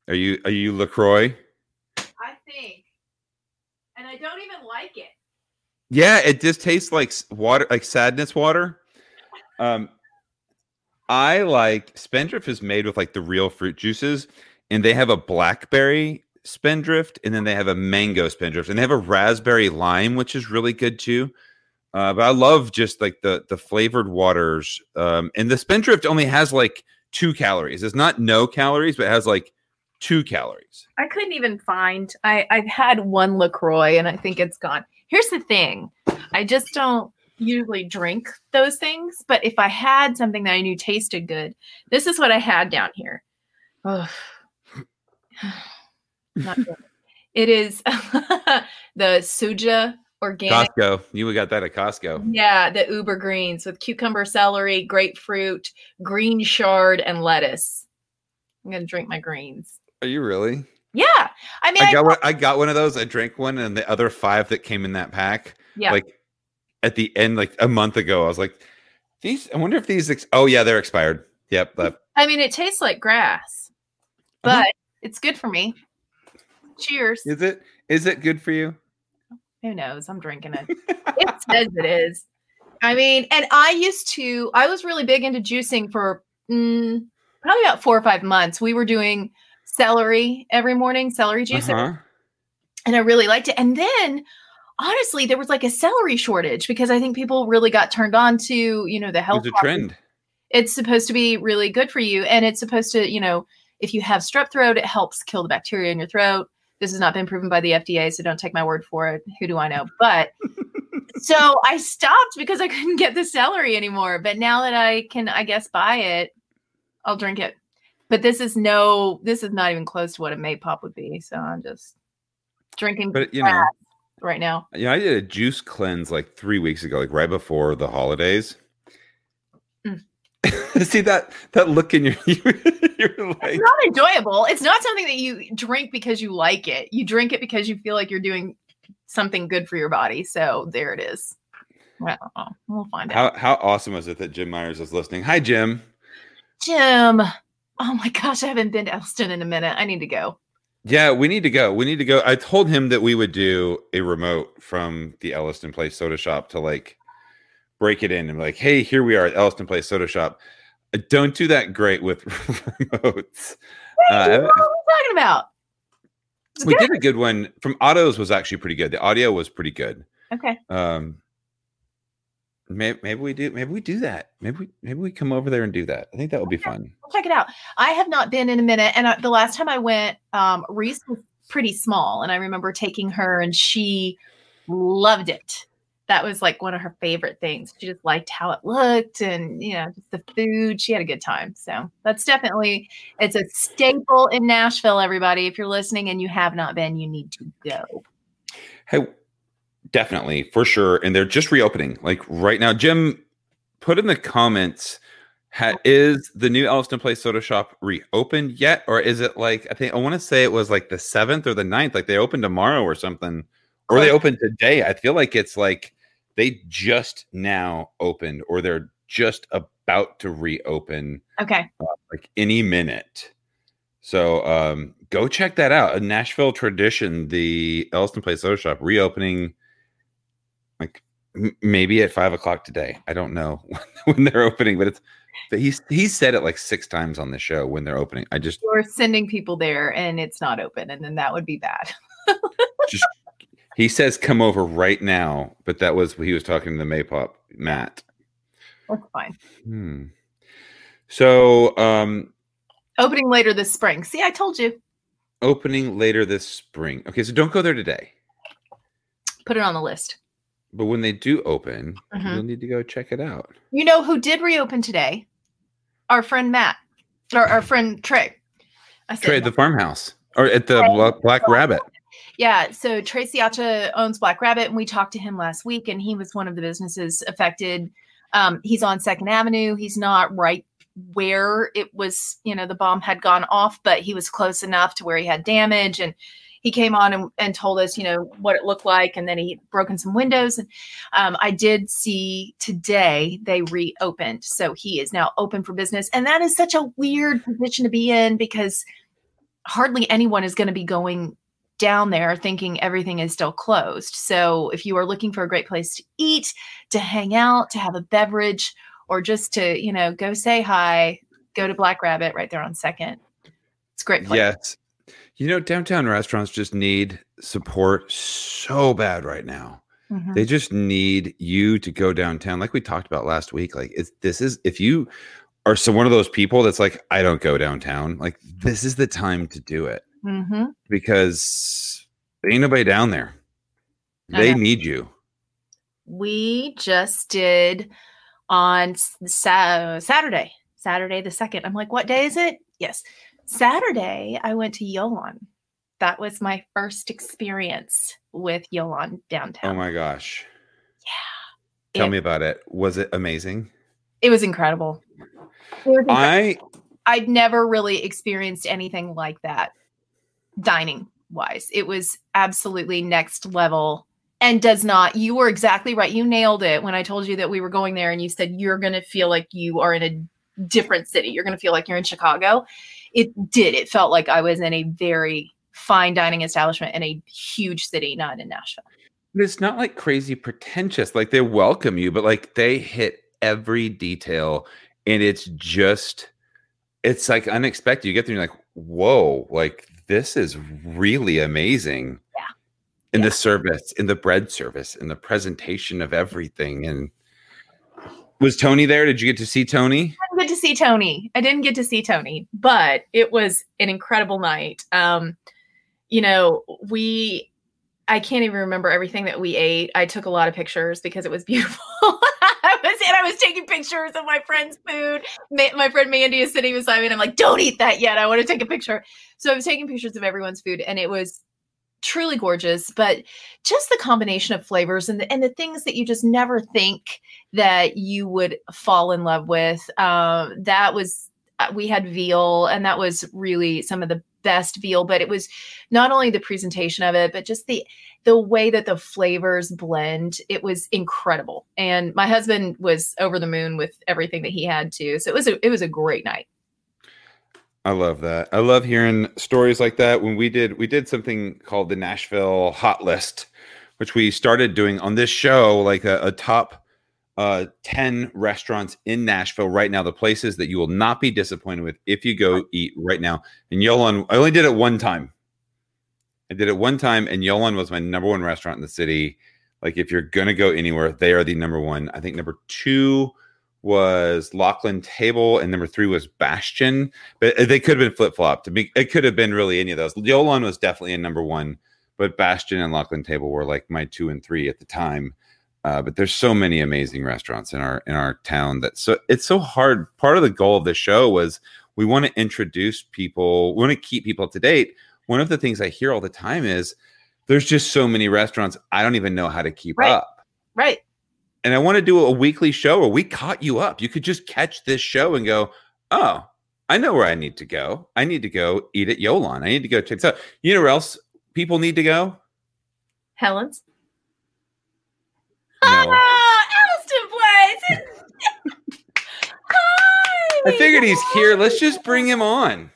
are you are you LaCroix? I think. And I don't even like it. Yeah, it just tastes like water, like sadness water. Um, I like Spindrift is made with like the real fruit juices, and they have a blackberry Spindrift, and then they have a mango Spindrift, and they have a raspberry lime, which is really good too. Uh, but I love just like the the flavored waters, um, and the Spindrift only has like two calories. It's not no calories, but it has like two calories. I couldn't even find. I I've had one Lacroix and I think it's gone. Here's the thing, I just don't usually drink those things. But if I had something that I knew tasted good, this is what I had down here. Ugh. (sighs) Not good. It is (laughs) the Suja organic. Costco, you got that at Costco. Yeah, the Uber greens with cucumber, celery, grapefruit, green chard, and lettuce. I'm gonna drink my greens. Are you really? Yeah, I mean, I I got one. I got one of those. I drank one, and the other five that came in that pack, yeah. like at the end, like a month ago, I was like, "These. I wonder if these. Ex- oh yeah, they're expired. Yep. That, I mean, it tastes like grass, Uh-huh. but it's good for me. Cheers. is it? Is it good for you? Who knows? I'm drinking it. (laughs) it says it is. I mean, and I used to, I was really big into juicing for mm, probably about four or five months. We were doing celery every morning, celery juice, Uh-huh. and I really liked it. And then, honestly, there was like a celery shortage because I think people really got turned on to, you know, the health. Trend. it's supposed to be really good for you and it's supposed to you know if you have strep throat it helps kill the bacteria in your throat this has not been proven by the fda so don't take my word for it who do i know but (laughs) so i stopped because i couldn't get the celery anymore but now that i can i guess buy it i'll drink it but this is no this is not even close to what a Maypop would be so i'm just drinking But you know, right now yeah, I did a juice cleanse like three weeks ago, like right before the holidays. Mm. (laughs) See that that look in your (laughs) you're like it's not enjoyable. It's not something that you drink because you like it. You drink it because you feel like you're doing something good for your body. So there it is. I. We'll find out. how how awesome was it that Jim Myers is listening? Hi, Jim. Jim. Oh my gosh, I haven't been to Elliston in a minute. I need to go. Yeah, we need to go. We need to go. I told him that we would do a remote from the Elliston Place Soda Shop to like break it in and be like, hey, here we are at Elliston Place Soda Shop. I don't do that great with (laughs) remotes. What Uh, are you talking about? It's we good. did a good one from Otto's was actually pretty good. The audio was pretty good. Okay. Um, maybe, maybe we do. Maybe we do that. Maybe we maybe we come over there and do that. I think that would be fun. I'll check it out. I have not been in a minute. And I, the last time I went, um, Reese was pretty small. And I remember taking her and she loved it. That was like one of her favorite things. She just liked how it looked and, you know, just the food. She had a good time. So that's definitely, it's a staple in Nashville, everybody. If you're listening and you have not been, you need to go. Hey, definitely for sure. And they're just reopening like right now. Jim, put in the comments. Ha, is the new Elliston Place Soda Shop reopened yet, or is it like I think I want to say it was like the seventh or the 9th, like they open tomorrow or something, or they open today? I feel like it's like they just now opened, or they're just about to reopen Okay. like any minute. So um, go check that out. A Nashville tradition, the Elliston Place Soda Shop reopening M- maybe at five o'clock today. I don't know (laughs) when they're opening, but it's but he's he said it like six times on the show when they're opening. I just You're sending people there and it's not open, and then that would be bad. (laughs) just he says come over right now, but that was he was talking to the Maypop Matt. That's fine. Hmm. So um Opening later this spring. See, I told you. opening later this spring. Okay, so don't go there today. Put it on the list. But when they do open, Mhm. you'll need to go check it out. You know who did reopen today? Our friend Matt, or our friend Trey. I Trey at the farmhouse or at the Bla- Black Rabbit. Yeah, so Trey Cioccia owns Black Rabbit, and we talked to him last week, and he was one of the businesses affected. Um, he's on Second Avenue. He's not right where it was, you know, the bomb had gone off, but he was close enough to where he had damage. And he came on and, and told us, you know, what it looked like, and then he broken some windows. And um, I did see today they reopened, so he is now open for business, and that is such a weird position to be in because hardly anyone is going to be going down there thinking everything is still closed. So if you are looking for a great place to eat, to hang out, to have a beverage, or just to, you know, go say hi, go to Black Rabbit right there on second. It's great place. Yes. You know, downtown restaurants just need support so bad right now. Mhm. They just need you to go downtown, like we talked about last week. Like, this is if you are so one of those people that's like, I don't go downtown. Like, this is the time to do it Mhm. because ain't nobody down there. They need you. We just did on sa- Saturday, Saturday the 2nd. I'm like, what day is it? Yes. Saturday, I went to Yolan. That was my first experience with Yolan oh downtown. Oh my gosh. Yeah. Tell It- me about it. Was it amazing? It was incredible. It was incredible. I I'd never really experienced anything like that dining wise. It was absolutely next level and does not. You were exactly right. You nailed it when I told you that we were going there and you said you're going to feel like you are in a different city. You're going to feel like you're in Chicago. It did. It felt like I was in a very fine dining establishment in a huge city, not in Nashville. But it's not like crazy pretentious. Like they welcome you, but like they hit every detail and it's just it's like unexpected. You get there and you're like, whoa, like this is really amazing. Yeah. In Yeah. the service, in the bread service, in the presentation of everything. And was Tony there? Did you get to see Tony? didn't get to see Tony. I didn't get to see Tony, but it was an incredible night. Um, you know, we I can't even remember everything that we ate. I took a lot of pictures because it was beautiful. (laughs) I was and I was taking pictures of my friend's food. Ma- my friend Mandy is sitting beside me, and I'm like, "Don't eat that yet. I want to take a picture." So I was taking pictures of everyone's food, and it was truly gorgeous. But just the combination of flavors and the, and the things that you just never think that you would fall in love with. Um, that was uh, we had veal, and that was really some of the best veal. But it was not only the presentation of it, but just the the way that the flavors blend. It was incredible, and my husband was over the moon with everything that he had too. So it was a it was a great night. I love that. I love hearing stories like that. When we did we did something called the Nashville Hot List, which we started doing on this show, like a, a top uh 10 restaurants in Nashville right now, the places that you will not be disappointed with if you go eat right now. And Yolan, I only did it one time. I did it one time, and Yolan was my number one restaurant in the city. Like if you're gonna go anywhere, they are the number one. I think number two was Lockeland Table, and number three was Bastion. But they could have been flip flopped. It could have been really any of those. Yolan was definitely in number one, but Bastion and Lockeland Table were like my two and three at the time. Uh, but there's so many amazing restaurants in our in our town that so it's so hard. Part of the goal of the show was we want to introduce people, we want to keep people up to date. One of the things I hear all the time is there's just so many restaurants. I don't even know how to keep Right. up Right. And I want to do a weekly show where we caught you up. You could just catch this show and go, oh, I know where I need to go. I need to go eat at Yolan. I need to go check this out. You know where else people need to go? Helen's. No. (laughs) Elliston Place. (laughs) Hi. I figured he's here. Let's just bring him on.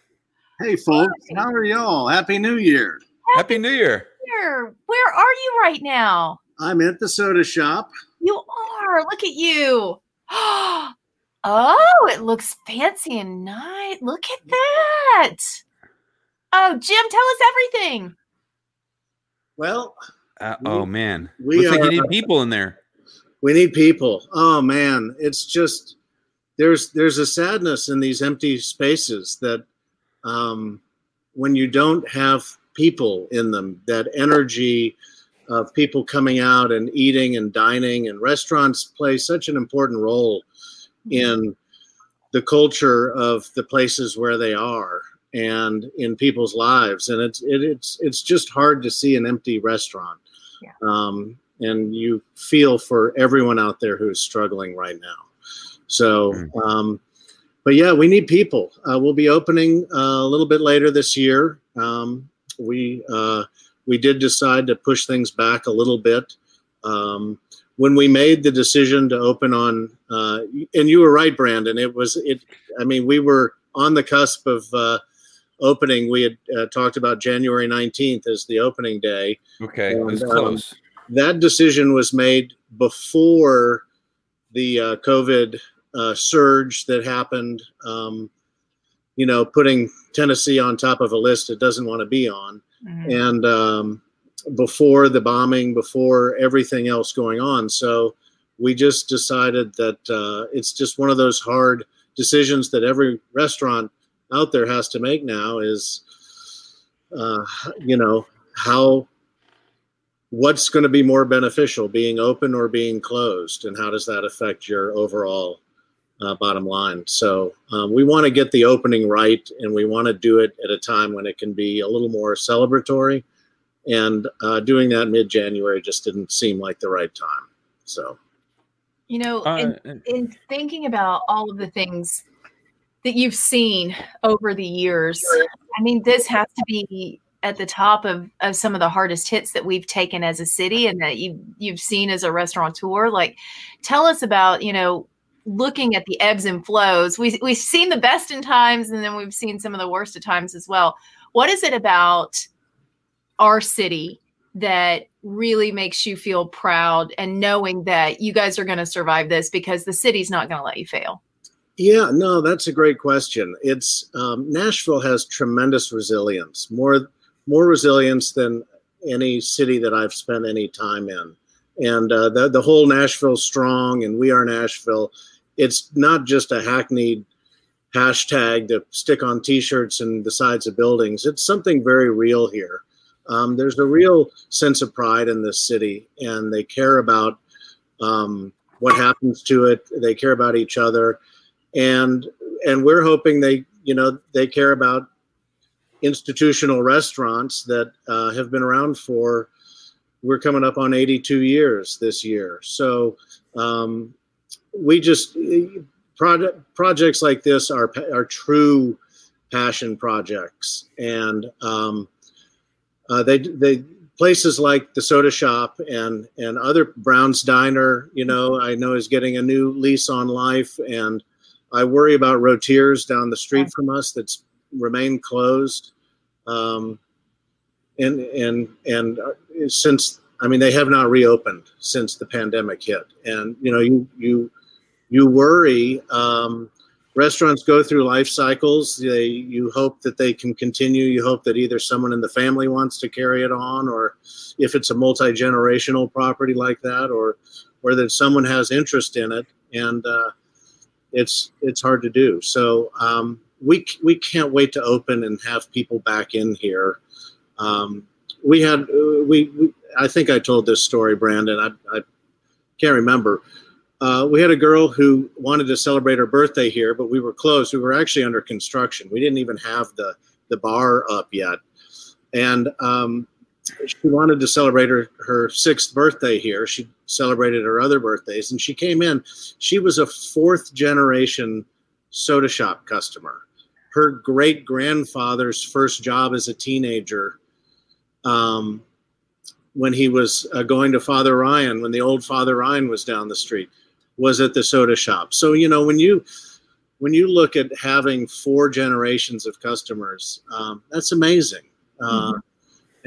Hey, folks, how are y'all? Happy New Year. Happy New Year. Here. Where are you right now? I'm at the soda shop. You are. Look at you. (gasps) Oh, it looks fancy and nice. Look at that. Oh, Jim, tell us everything. Well, Uh, oh man, we looks like you need people in there. we need people. Oh man, it's just there's there's a sadness in these empty spaces that um, when you don't have people in them, that energy of people coming out and eating and dining and restaurants play such an important role in the culture of the places where they are and in people's lives. And it's it, it's it's just hard to see an empty restaurant. Yeah. um, and you feel for everyone out there who's struggling right now. So Mm. um, but yeah we need people. Uh, we'll be opening uh, a little bit later this year. Um, we uh, we did decide to push things back a little bit. Um, when we made the decision to open on uh, and you were right brandon it was it i mean we were on the cusp of uh, opening. We had uh, talked about january 19th as the opening day. Okay, it was And, um, close. that decision was made before the uh, covid uh, surge that happened. Um, you know putting tennessee on top of a list it doesn't want to be on and um, before the bombing, before everything else going on. So we just decided that uh, it's just one of those hard decisions that every restaurant out there has to make now is, uh, you know, how, what's going to be more beneficial, being open or being closed, and how does that affect your overall uh, bottom line. So um, we want to get the opening right, and we want to do it at a time when it can be a little more celebratory. And uh, doing that mid January just didn't seem like the right time. So You know, in, Uh, in thinking about all of the things that you've seen over the years, I mean, this has to be at the top of, of some of the hardest hits that we've taken as a city and that you you've seen as a restaurateur. Like, tell us about you know looking at the ebbs and flows. We we've seen the best in times, and then we've seen some of the worst of times as well. What is it about our city that really makes you feel proud and knowing that you guys are going to survive this because the city's not going to let you fail? Yeah, no, that's a great question. It's um, Nashville has tremendous resilience, more more resilience than any city that I've spent any time in. And uh, the the whole Nashville strong and we are Nashville. It's not just a hackneyed hashtag to stick on T-shirts and the sides of buildings. It's something very real here. Um, there's a real sense of pride in this city, and they care about um, what happens to it. They care about each other and and we're hoping they you know they care about institutional restaurants that uh, have been around for we're coming up on 82 years this year so um, we just project projects like this are are true passion projects. And um, uh, they they places like the soda shop and and other brown's diner you know i know is getting a new lease on life. And I worry about Rotiers down the street from us that's remained closed. Um, and and and uh, since I mean they have not reopened since the pandemic hit, and you know you you you worry. Um, restaurants go through life cycles. They you hope that they can continue. You hope that either someone in the family wants to carry it on, or if it's a multi generational property like that, or or that someone has interest in it and. Uh, it's it's hard to do. So um, we we can't wait to open and have people back in here. Um, we had we, we, I think I told this story, Brandon. I, I can't remember. Uh, we had a girl who wanted to celebrate her birthday here, but we were closed. We were actually under construction. We didn't even have the the bar up yet, and um, she wanted to celebrate her, her sixth birthday here. She celebrated her other birthdays and she came in. She was a fourth generation soda shop customer. Her great grandfather's first job as a teenager, um, when he was uh, going to Father Ryan, when the old Father Ryan was down the street, was at the soda shop. So, you know, when you when you look at having four generations of customers, um, that's amazing. Uh,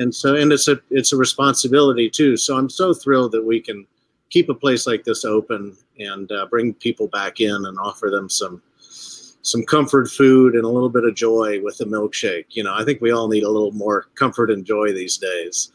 and so and it's a it's a responsibility too so i'm so thrilled that we can keep a place like this open and uh, bring people back in and offer them some some comfort food and a little bit of joy with the milkshake. You know, I think we all need a little more comfort and joy these days.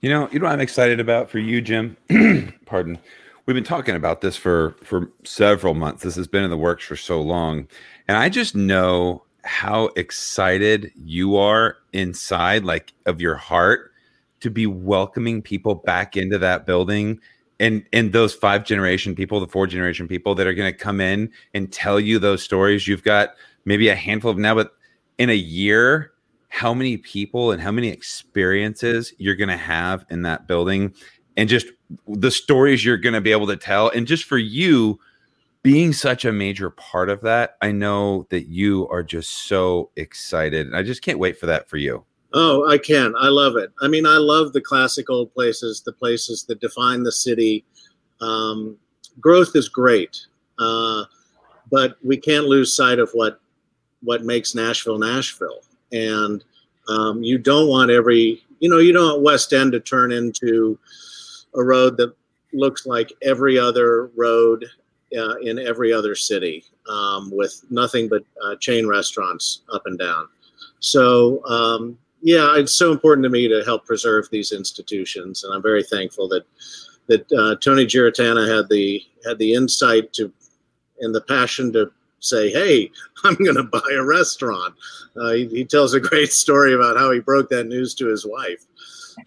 You know, you know what I'm excited about for you, Jim? (clears throat) Pardon. We've been talking about this for for several months. This has been in the works for so long. And I just know how excited you are inside like of your heart to be welcoming people back into that building and and those five generation people the four generation people that are going to come in and tell you those stories you've got maybe a handful of now but in a year how many people and how many experiences you're going to have in that building and just the stories you're going to be able to tell. And just for you being such a major part of that i know that you are just so excited and i just can't wait for that for you Oh, I can. I love it. I mean, I love the classic old places, the places that define the city. Um, growth is great, uh, but we can't lose sight of what what makes Nashville Nashville. And um, you don't want every, you know, you don't want West End to turn into a road that looks like every other road uh, in every other city um, with nothing but uh, chain restaurants up and down. So um, yeah, it's so important to me to help preserve these institutions, and I'm very thankful that that uh, Tony Giarratana had the had the insight to and the passion to say, "Hey, (laughs) I'm going to buy a restaurant." Uh, he, he, tells a great (laughs) story about how he broke that news to his wife,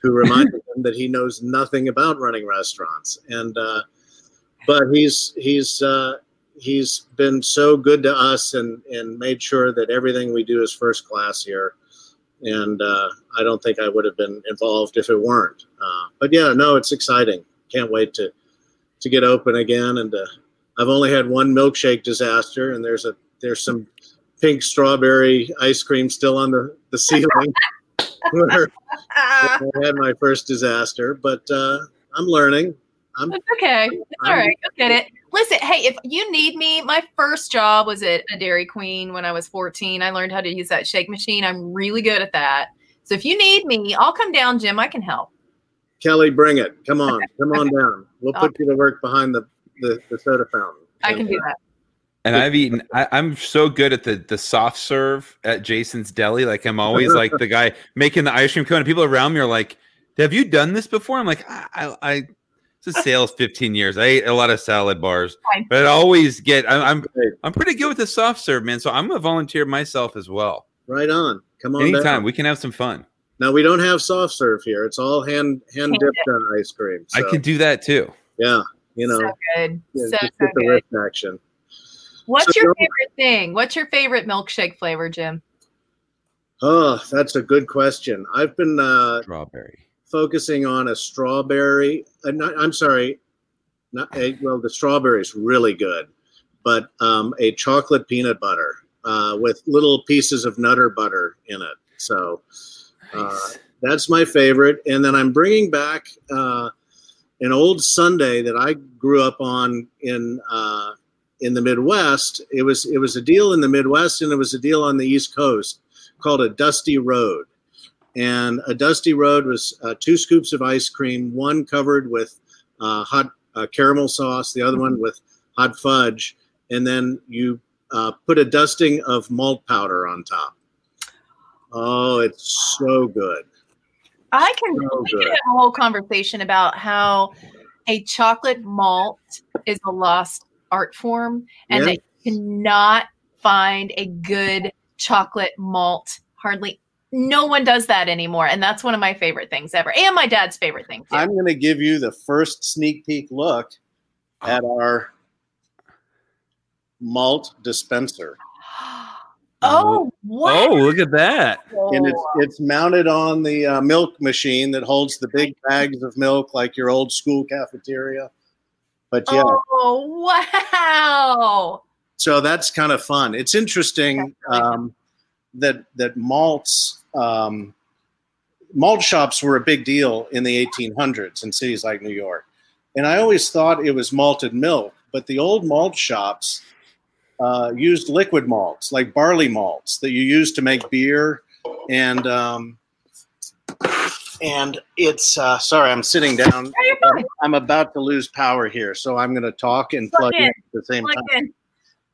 who reminded (laughs) him that he knows nothing about running restaurants. And uh, but he's he's uh, he's been so good to us and and made sure that everything we do is first class here and uh, I don't think I would have been involved if it weren't. Uh, but yeah, no, it's exciting. Can't wait to to get open again. And uh, I've only had one milkshake disaster, and there's a there's some pink strawberry ice cream still on the the ceiling. (laughs) (laughs) where I had my first disaster, but uh, I'm learning. I'm, it's okay. It's I'm, all right. You'll get it. Listen, hey, if you need me, my first job was at a Dairy Queen when I was 14. I learned how to use that shake machine. I'm really good at that. So if you need me, I'll come down, Jim. I can help. Kelly, bring it. Come on. Come on down. We'll put you to work behind the, the, the soda fountain. I can do that. And I've eaten. I, am so good at the the soft serve at Jason's Deli. Like I'm always like the (laughs) guy making the ice cream cone. And people around me are like, "Have you done this before?" I'm like, "I, I, the sales 15 years. I ate a lot of salad bars, but I always get. I, I'm I'm pretty good with the soft serve, man. So I'm gonna volunteer myself as well. Right on. Come on. Anytime down. we can have some fun. Now we don't have soft serve here. It's all hand hand dipped on ice cream. So. I can do that too. Yeah, you know. So good. Yeah, so, so good. wrist action. What's so your favorite thing? What's your favorite milkshake flavor, Jim? Oh, that's a good question. I've been uh, strawberry focusing on a strawberry. Uh, not, I'm sorry, not a, well, the strawberry is really good, but um, a chocolate peanut butter uh, with little pieces of nutter butter in it. So uh, nice. that's my favorite. And then I'm bringing back uh, an old sundae that I grew up on in uh, in the Midwest. It was it was a deal in the Midwest, and it was a deal on the East Coast called a Dusty Road and a dusty road was uh, two scoops of ice cream, one covered with uh, hot uh, caramel sauce, the other one with hot fudge, and then you uh, put a dusting of malt powder on top. Oh, it's so good. I can, so can have a whole conversation about how a chocolate malt is a lost art form and that you cannot find a good chocolate malt hardly no one does that anymore and that's one of my favorite things ever and my dad's favorite thing too. i'm going to give you the first sneak peek look at our malt dispenser. (gasps) Oh what? oh look at that. And it's it's mounted on the uh, milk machine that holds the big bags of milk like your old school cafeteria. But yeah. Oh wow. So that's kind of fun. It's interesting um, that that malts um, malt shops were a big deal in the 1800s in cities like New York, and I always thought it was malted milk. But the old malt shops uh, used liquid malts like barley malts that you use to make beer, and um, and it's uh, sorry, I'm sitting down. I'm about to lose power here, so I'm going to talk and Plug plug in in. at the same Plug time.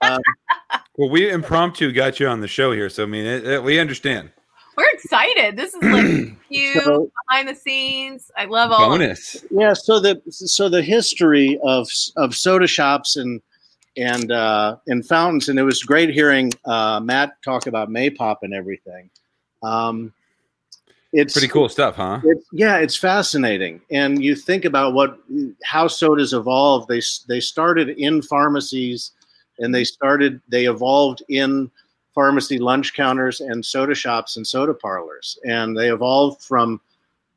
in. Well, we impromptu got you on the show here, so I mean, it, it- we understand. We're excited. This is like (clears throat) you So- behind the scenes. I love all of it. Bonus. yeah, so the so the history of of soda shops and and uh, and fountains, and it was great hearing uh, Matt talk about Maypop and everything. Um, it's Pretty cool stuff, huh? It's, yeah, it's fascinating, and you think about what how sodas evolved. They they started in pharmacies, and they started they evolved in pharmacy lunch counters and soda shops and soda parlors, and they evolved from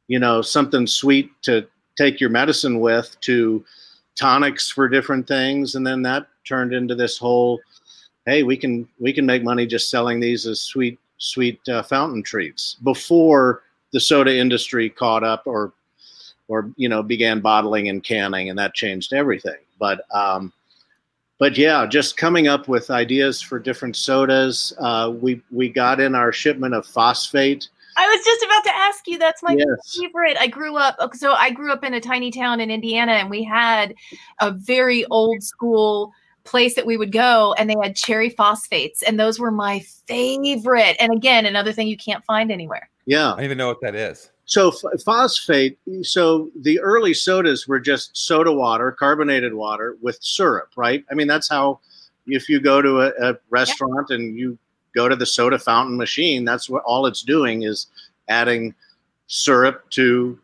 you know something sweet to take your medicine with to tonics for different things, and then that turned into this whole hey we can we can make money just selling these as sweet sweet uh, fountain treats before the soda industry caught up or or you know began bottling and canning and that changed everything. But um but yeah just coming up with ideas for different sodas uh we we got in our shipment of phosphate I was just about to ask you. That's my yes favorite. I grew up. So I grew up in a tiny town in Indiana, and we had a very old school place that we would go, and they had cherry phosphates, and those were my favorite. And again, another thing you can't find anywhere. yeah I don't even know what that is. So f- phosphate. So the early sodas were just soda water, carbonated water with syrup, right? I mean, that's how. If you go to a, a restaurant and you go to the soda fountain machine, that's what all it's doing is adding syrup to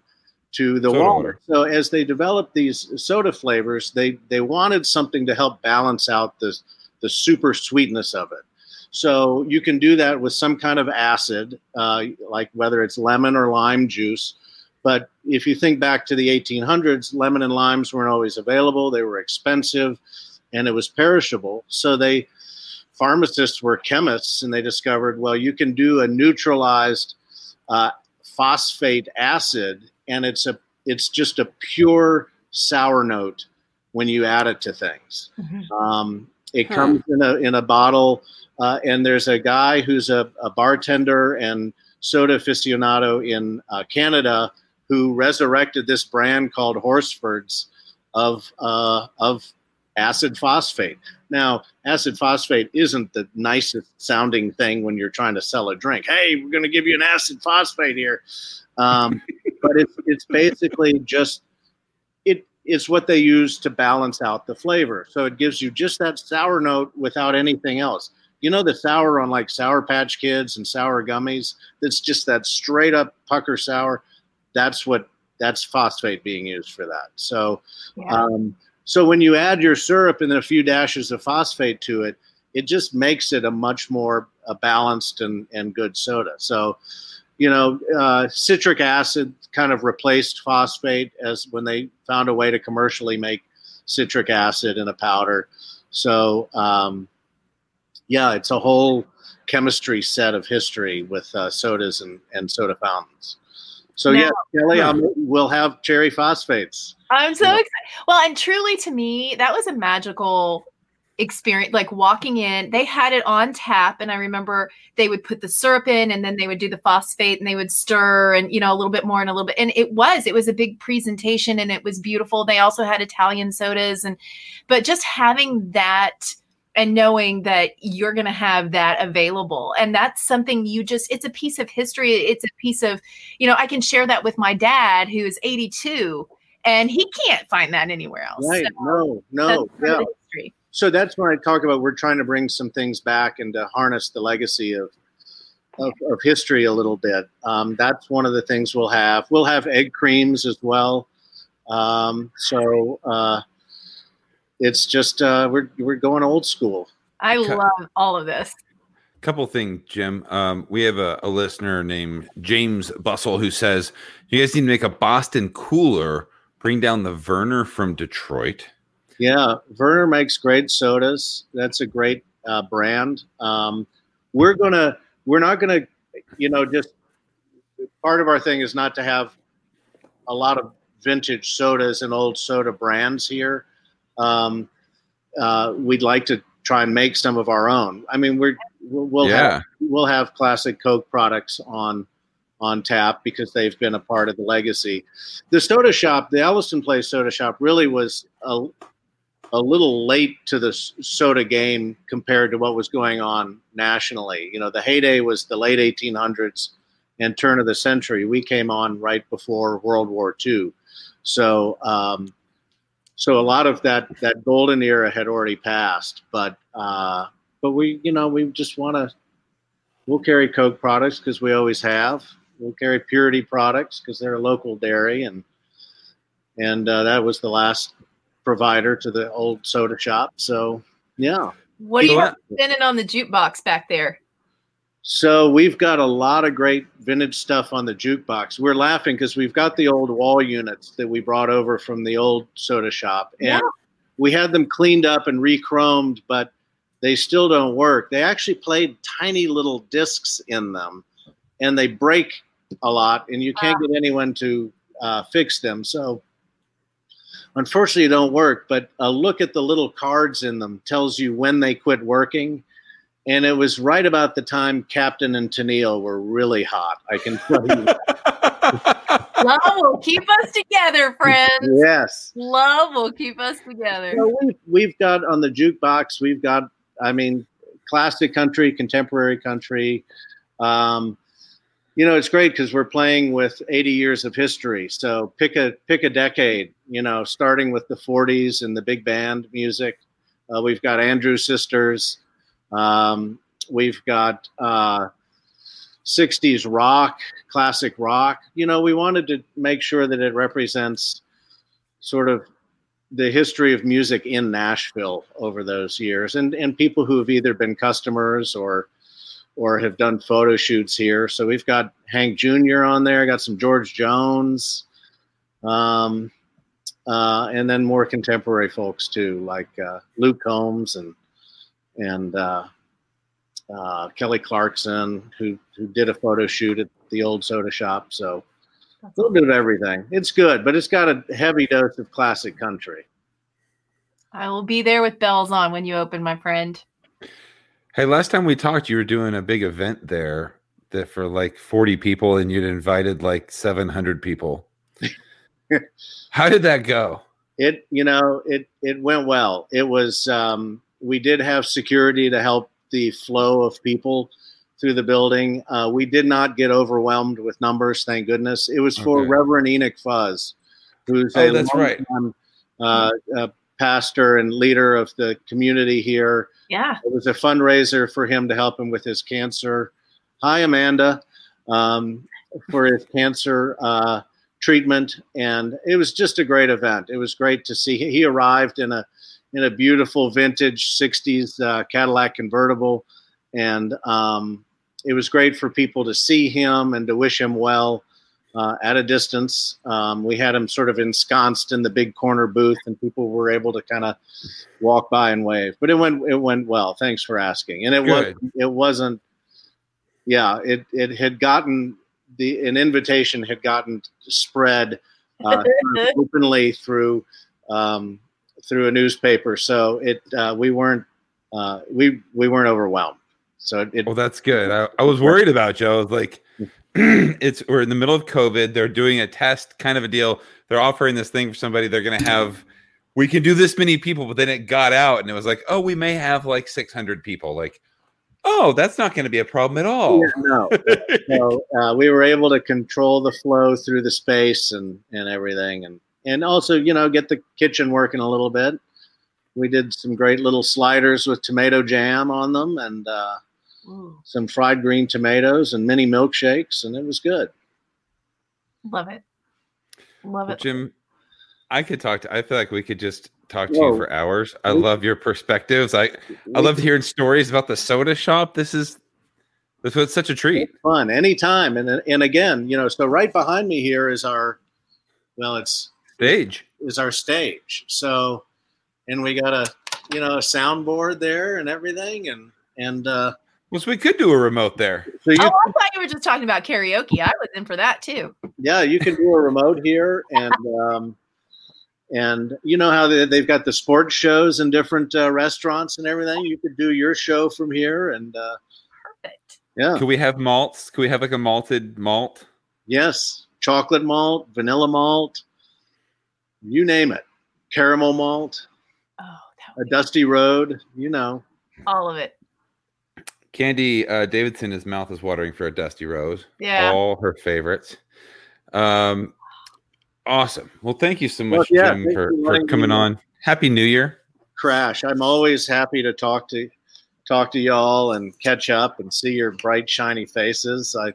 to the Soda water. water. So as they developed these soda flavors, they they wanted something to help balance out the the super sweetness of it. So you can do that with some kind of acid, uh, like whether it's lemon or lime juice. But if you think back to the 1800s, lemon and limes weren't always available. They were expensive, and it was perishable. So they pharmacists were chemists, and they discovered well, you can do a neutralized uh, phosphate acid, and it's a it's just a pure sour note when you add it to things. Um, it Huh. comes in a in a bottle, uh, and there's a guy who's a, a bartender and soda aficionado in uh, Canada who resurrected this brand called Horsford's of uh, of acid phosphate. Now, acid phosphate isn't the nicest sounding thing when you're trying to sell a drink. Hey, we're going to give you an acid phosphate here, um, but it's it's basically just it's what they use to balance out the flavor. So it gives you just that sour note without anything else. You know the sour on like Sour Patch Kids and sour gummies. That's just that straight up pucker sour. That's what that's phosphate being used for that. So Yeah. um, so when you add your syrup and then a few dashes of phosphate to it, it just makes it a much more uh, balanced and, and good soda. So, you know, uh, citric acid kind of replaced phosphate as when they found a way to commercially make citric acid in a powder. So, um, yeah, it's a whole chemistry set of history with uh, sodas and, and soda fountains. So, Now- yeah, Kelly, um, we'll have cherry phosphates. I'm so excited. Well, and truly to me, that was a magical experience. Like walking in, they had it on tap, and I remember they would put the syrup in, and then they would do the phosphate, and they would stir, and you know, a little bit more and a little bit. And it was, it was a big presentation, and it was beautiful. They also had Italian sodas, and but just having that and knowing that you're going to have that available and that's something you just it's a piece of history it's a piece of you know i can share that with my dad who is 82 and he can't find that anywhere else Right? So No, no, yeah. Of the history. So that's when I talk about we're trying to bring some things back and to harness the legacy of of, of history a little bit. Um, that's one of the things we'll have. We'll have egg creams as well. Um, so uh, it's just uh, we're we're going old school. i love all of this Couple things, Jim. Um, we have a, a listener named James Bustle who says you guys need to make a Boston cooler. Bring down the Vernors from Detroit. Yeah, Vernors makes great sodas. That's a great uh, brand. Um, we're gonna, we're not gonna, you know, just part of our thing is not to have a lot of vintage sodas and old soda brands here. Um, uh, we'd like to try and make some of our own. I mean, we're we'll we'll yeah, have we'll have classic Coke products on on tap because they've been a part of the legacy. The soda shop, the Elliston Place soda shop, really was a, a little late to the soda game compared to what was going on nationally. You know, the heyday was the late 1800s and turn of the century. We came on right before World War II, so um, so a lot of that that golden era had already passed. But uh, but we, you know, we just want to. We'll carry Coke products because we always have. We'll carry Purity products because they're a local dairy, and and uh, that was the last provider to the old soda shop. So yeah. What are you spinning on the jukebox back there? So we've got a lot of great vintage stuff on the jukebox. We're laughing because we've got the old wall units that we brought over from the old soda shop, and yeah. we had them cleaned up and re-chromed, but they still don't work. They actually played tiny little discs in them, and they break a lot, and you can't wow. get anyone to uh, fix them. So unfortunately, don't work. But a look at the little cards in them tells you when they quit working and it was right about the time Captain and Tennille were really hot. I can tell you. (laughs) Love will keep us together, friends. Yes. Love will keep us together. So we've, we've got on the jukebox, we've got, I mean, classic country, contemporary country. Um, you know, it's great because we're playing with 80 years of history. So pick a pick a decade. You know, starting with the 40s and the big band music. Uh, we've got Andrews Sisters. Um, we've got uh, 60s rock, classic rock. You know, we wanted to make sure that it represents sort of the history of music in Nashville over those years, and and people who have either been customers or or have done photo shoots here. So we've got Hank Jr. on there, I got some George Jones, um, uh, and then more contemporary folks too, like uh, Luke Combs and and uh, uh, Kelly Clarkson, who who did a photo shoot at the old soda shop. So a little bit of everything. It's good, but it's got a heavy dose of classic country. I will be there with bells on when you open, my friend. Hey, last time we talked, you were doing a big event there that for like 40 people, and you'd invited like 700 people. (laughs) How did that go? It, you know, it it went well. It was um, we did have security to help the flow of people through the building. Uh, we did not get overwhelmed with numbers, thank goodness. It was for okay. Reverend Enoch Fuzz, who's oh, a that's right. uh, uh, pastor and leader of the community here. Yeah. It was a fundraiser for him to help him with his cancer. Hi, Amanda, um, for his (laughs) cancer uh, treatment. And it was just a great event. It was great to see. He arrived in a in a beautiful vintage 60s uh, Cadillac convertible. And um, it was great for people to see him and to wish him well uh, at a distance. Um, we had him sort of ensconced in the big corner booth, and people were able to kind of walk by and wave. But it went it went well. Thanks for asking. And it was it wasn't. Yeah, it it had gotten the an invitation had gotten spread uh, (laughs) openly through um, through a newspaper, so it uh, we weren't uh, we we weren't overwhelmed. So it, well, that's good. I, I was worried about you. I was like, (clears throat) it's we're in the middle of COVID. They're doing a test kind of a deal. They're offering this thing for somebody. They're going to have. We can do this many people, but then it got out, and it was like, oh, we may have like 600 people. Like, oh, that's not going to be a problem at all. Yeah, no. (laughs) so uh, we were able to control the flow through the space and and everything, and and also you know get the kitchen working a little bit. We did some great little sliders with tomato jam on them and uh, some fried green tomatoes and mini milkshakes, and it was good. Love it, love it, Jim. I could talk to. I feel like we could just talk to Whoa. you for hours. I love your perspectives. I I love hearing stories about the soda shop. This is this was such a treat. Fun anytime, and and again, you know, so right behind me here is our, well, it's stage is our stage. So, and we got a you know a soundboard there and everything, and and uh, well, so we could do a remote there. So you, oh, I thought you were just talking about karaoke. I was in for that too. Yeah, you can do a remote here, and (laughs) um, and you know how they, they've got the sports shows and different uh, restaurants and everything. You could do your show from here, and uh, perfect. Yeah. Could we have malts? Could we have like a malted malt? Yes, chocolate malt, vanilla malt, you name it. Caramel malt, Oh, that a be dusty road, you know. all of it. Candy uh, Davidson, his mouth is watering for a Dusty Rose. Yeah. All her favorites. Um, awesome. Well, thank you so much, Well, yeah, Jim, for, for for coming me- on. Happy New Year. Crash. I'm always happy to talk to talk to y'all and catch up and see your bright shiny faces. I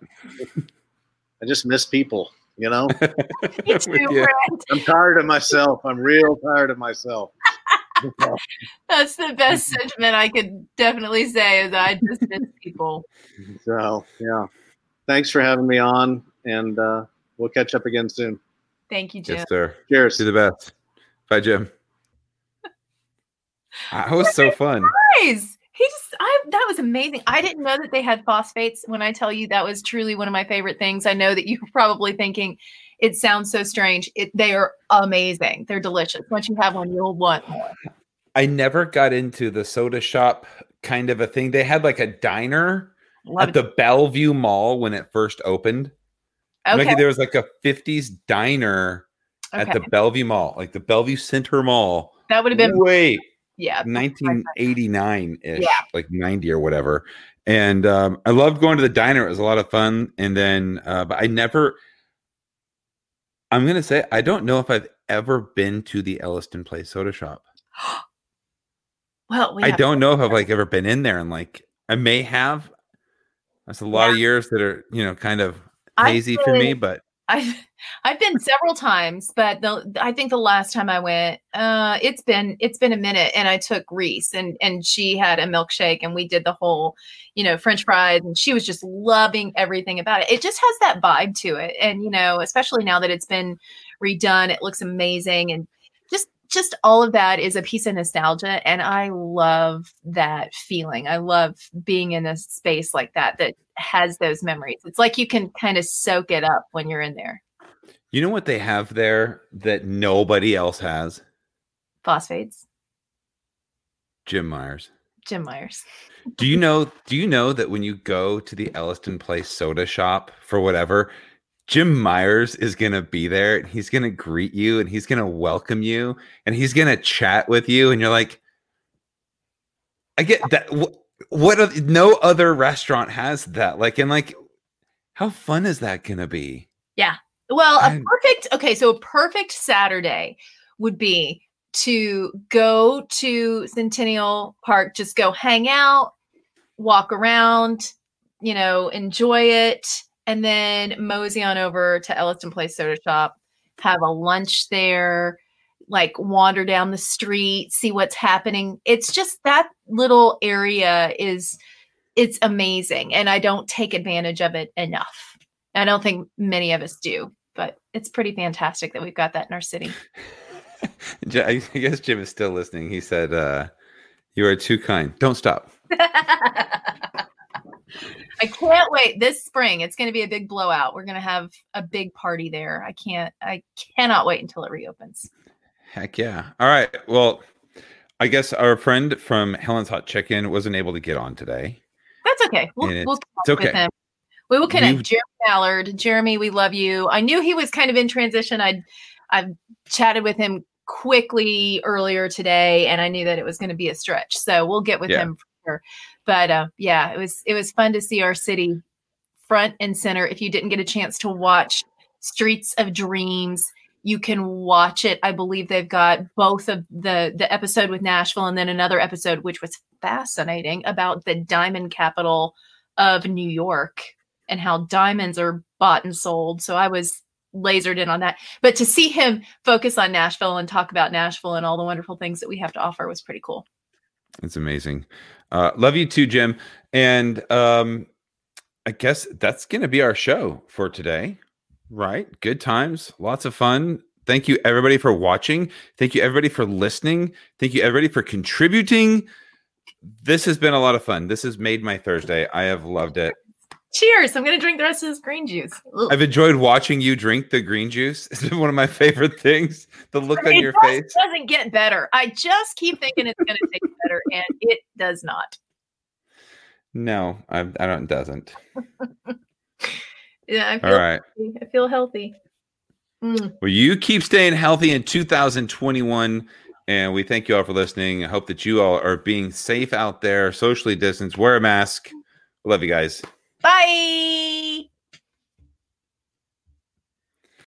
I just miss people, you know. (laughs) Me too, (laughs) Brent. I'm tired of myself. I'm real tired of myself. That's the best sentiment I could definitely say is I just miss people. So yeah. Thanks for having me on and uh, we'll catch up again soon. Thank you, Jim. Yes, sir. Cheers. Do the best. Bye, Jim. That was so fun. Guys, he just I that was amazing. I didn't know that they had phosphates. When I tell you that was truly one of my favorite things, I know that you're probably thinking it sounds so strange. It they are amazing. They're delicious. Once you have one, you'll want more. I never got into the soda shop kind of a thing. They had like a diner Love at the Bellevue Mall when it first opened. it. Like Okay. there was like a 50s diner at the Bellevue Mall, like the Bellevue Center Mall. that would have been Wait, yeah. 1989 ish, Yeah. like 90 or whatever. And um, I loved going to the diner. It was a lot of fun. And then, uh, but I never, I'm going to say, I don't know if I've ever been to the Elliston Place soda shop. (gasps) Well, we I don't know if I've like ever been in there and like, I may have. That's a lot of years that are, you know, kind of hazy for me, but I've I've been several times, but the I think the last time I went, uh, it's been it's been a minute, and I took Reese, and and she had a milkshake, and we did the whole, you know, French fries, and she was just loving everything about it. It just has that vibe to it, and you know, especially now that it's been redone, it looks amazing, and just all of that is a piece of nostalgia, and I love that feeling. I love being in a space like that that has those memories. It's like you can kind of soak it up when you're in there. you know what they have there that nobody else has? Phosphates, Jim Myers. Jim Myers. Do you know? Do you know that when you go to the Elliston Place soda shop for whatever, Jim Myers is gonna be there and he's gonna greet you and he's gonna welcome you and he's gonna chat with you and you're like, I get that. What? what no other restaurant has that. Like, and like, how fun is that gonna be? Yeah. Well, a perfect okay, so a perfect Saturday would be to go to Centennial Park, just go hang out, walk around, you know, enjoy it, and then mosey on over to Elliston Place Soda Shop, have a lunch there, like wander down the street, see what's happening. It's just that little area is it's amazing and I don't take advantage of it enough. I don't think many of us do, but it's pretty fantastic that we've got that in our city. (laughs) I (laughs) guess Jim is still listening. He said, uh, "You are too kind. Don't stop." (laughs) I can't wait this spring. It's going to be a big blowout. We're going to have a big party there. I can't I cannot wait until it reopens. Heck yeah. All right. Well, I guess our friend from Helen's Hot Chicken wasn't able to get on today. That's okay. We'll, And we'll it's- okay. him. We will connect. You- Jeremy Ballard. Jeremy, we love you. I knew he was kind of in transition. I I've chatted with him quickly earlier today, and I knew that it was going to be a stretch. So we'll get with Yeah. him for sure. But uh, yeah, it was it was fun to see our city front and center. If you didn't get a chance to watch Streets of Dreams, you can watch it. I believe they've got both of the the episode with Nashville and then another episode which was fascinating about the diamond capital of New York and how diamonds are bought and sold. So I was lasered in on that. But to see him focus on Nashville and talk about Nashville and all the wonderful things that we have to offer was pretty cool. It's amazing. Uh, love you too, Jim. And um, I guess that's going to be our show for today. Right? Good times, lots of fun. Thank you, everybody, for watching. Thank you, everybody, for listening. Thank you, everybody, for contributing. This has been a lot of fun. This has made my Thursday. I have loved it. Cheers. I'm going to drink the rest of this green juice. Ugh. I've enjoyed watching you drink the green juice. (laughs) It's been one of my favorite things. The look on your face. doesn't get better. I just keep thinking it's going to taste better, and it does not. No, I, I don't. it Doesn't. (laughs) Yeah, I feel All right. healthy. I feel healthy. Mm. Well, you keep staying healthy in 2021. And we thank you all for listening. I hope that you all are being safe out there, socially distanced, wear a mask. Love you guys. Bye.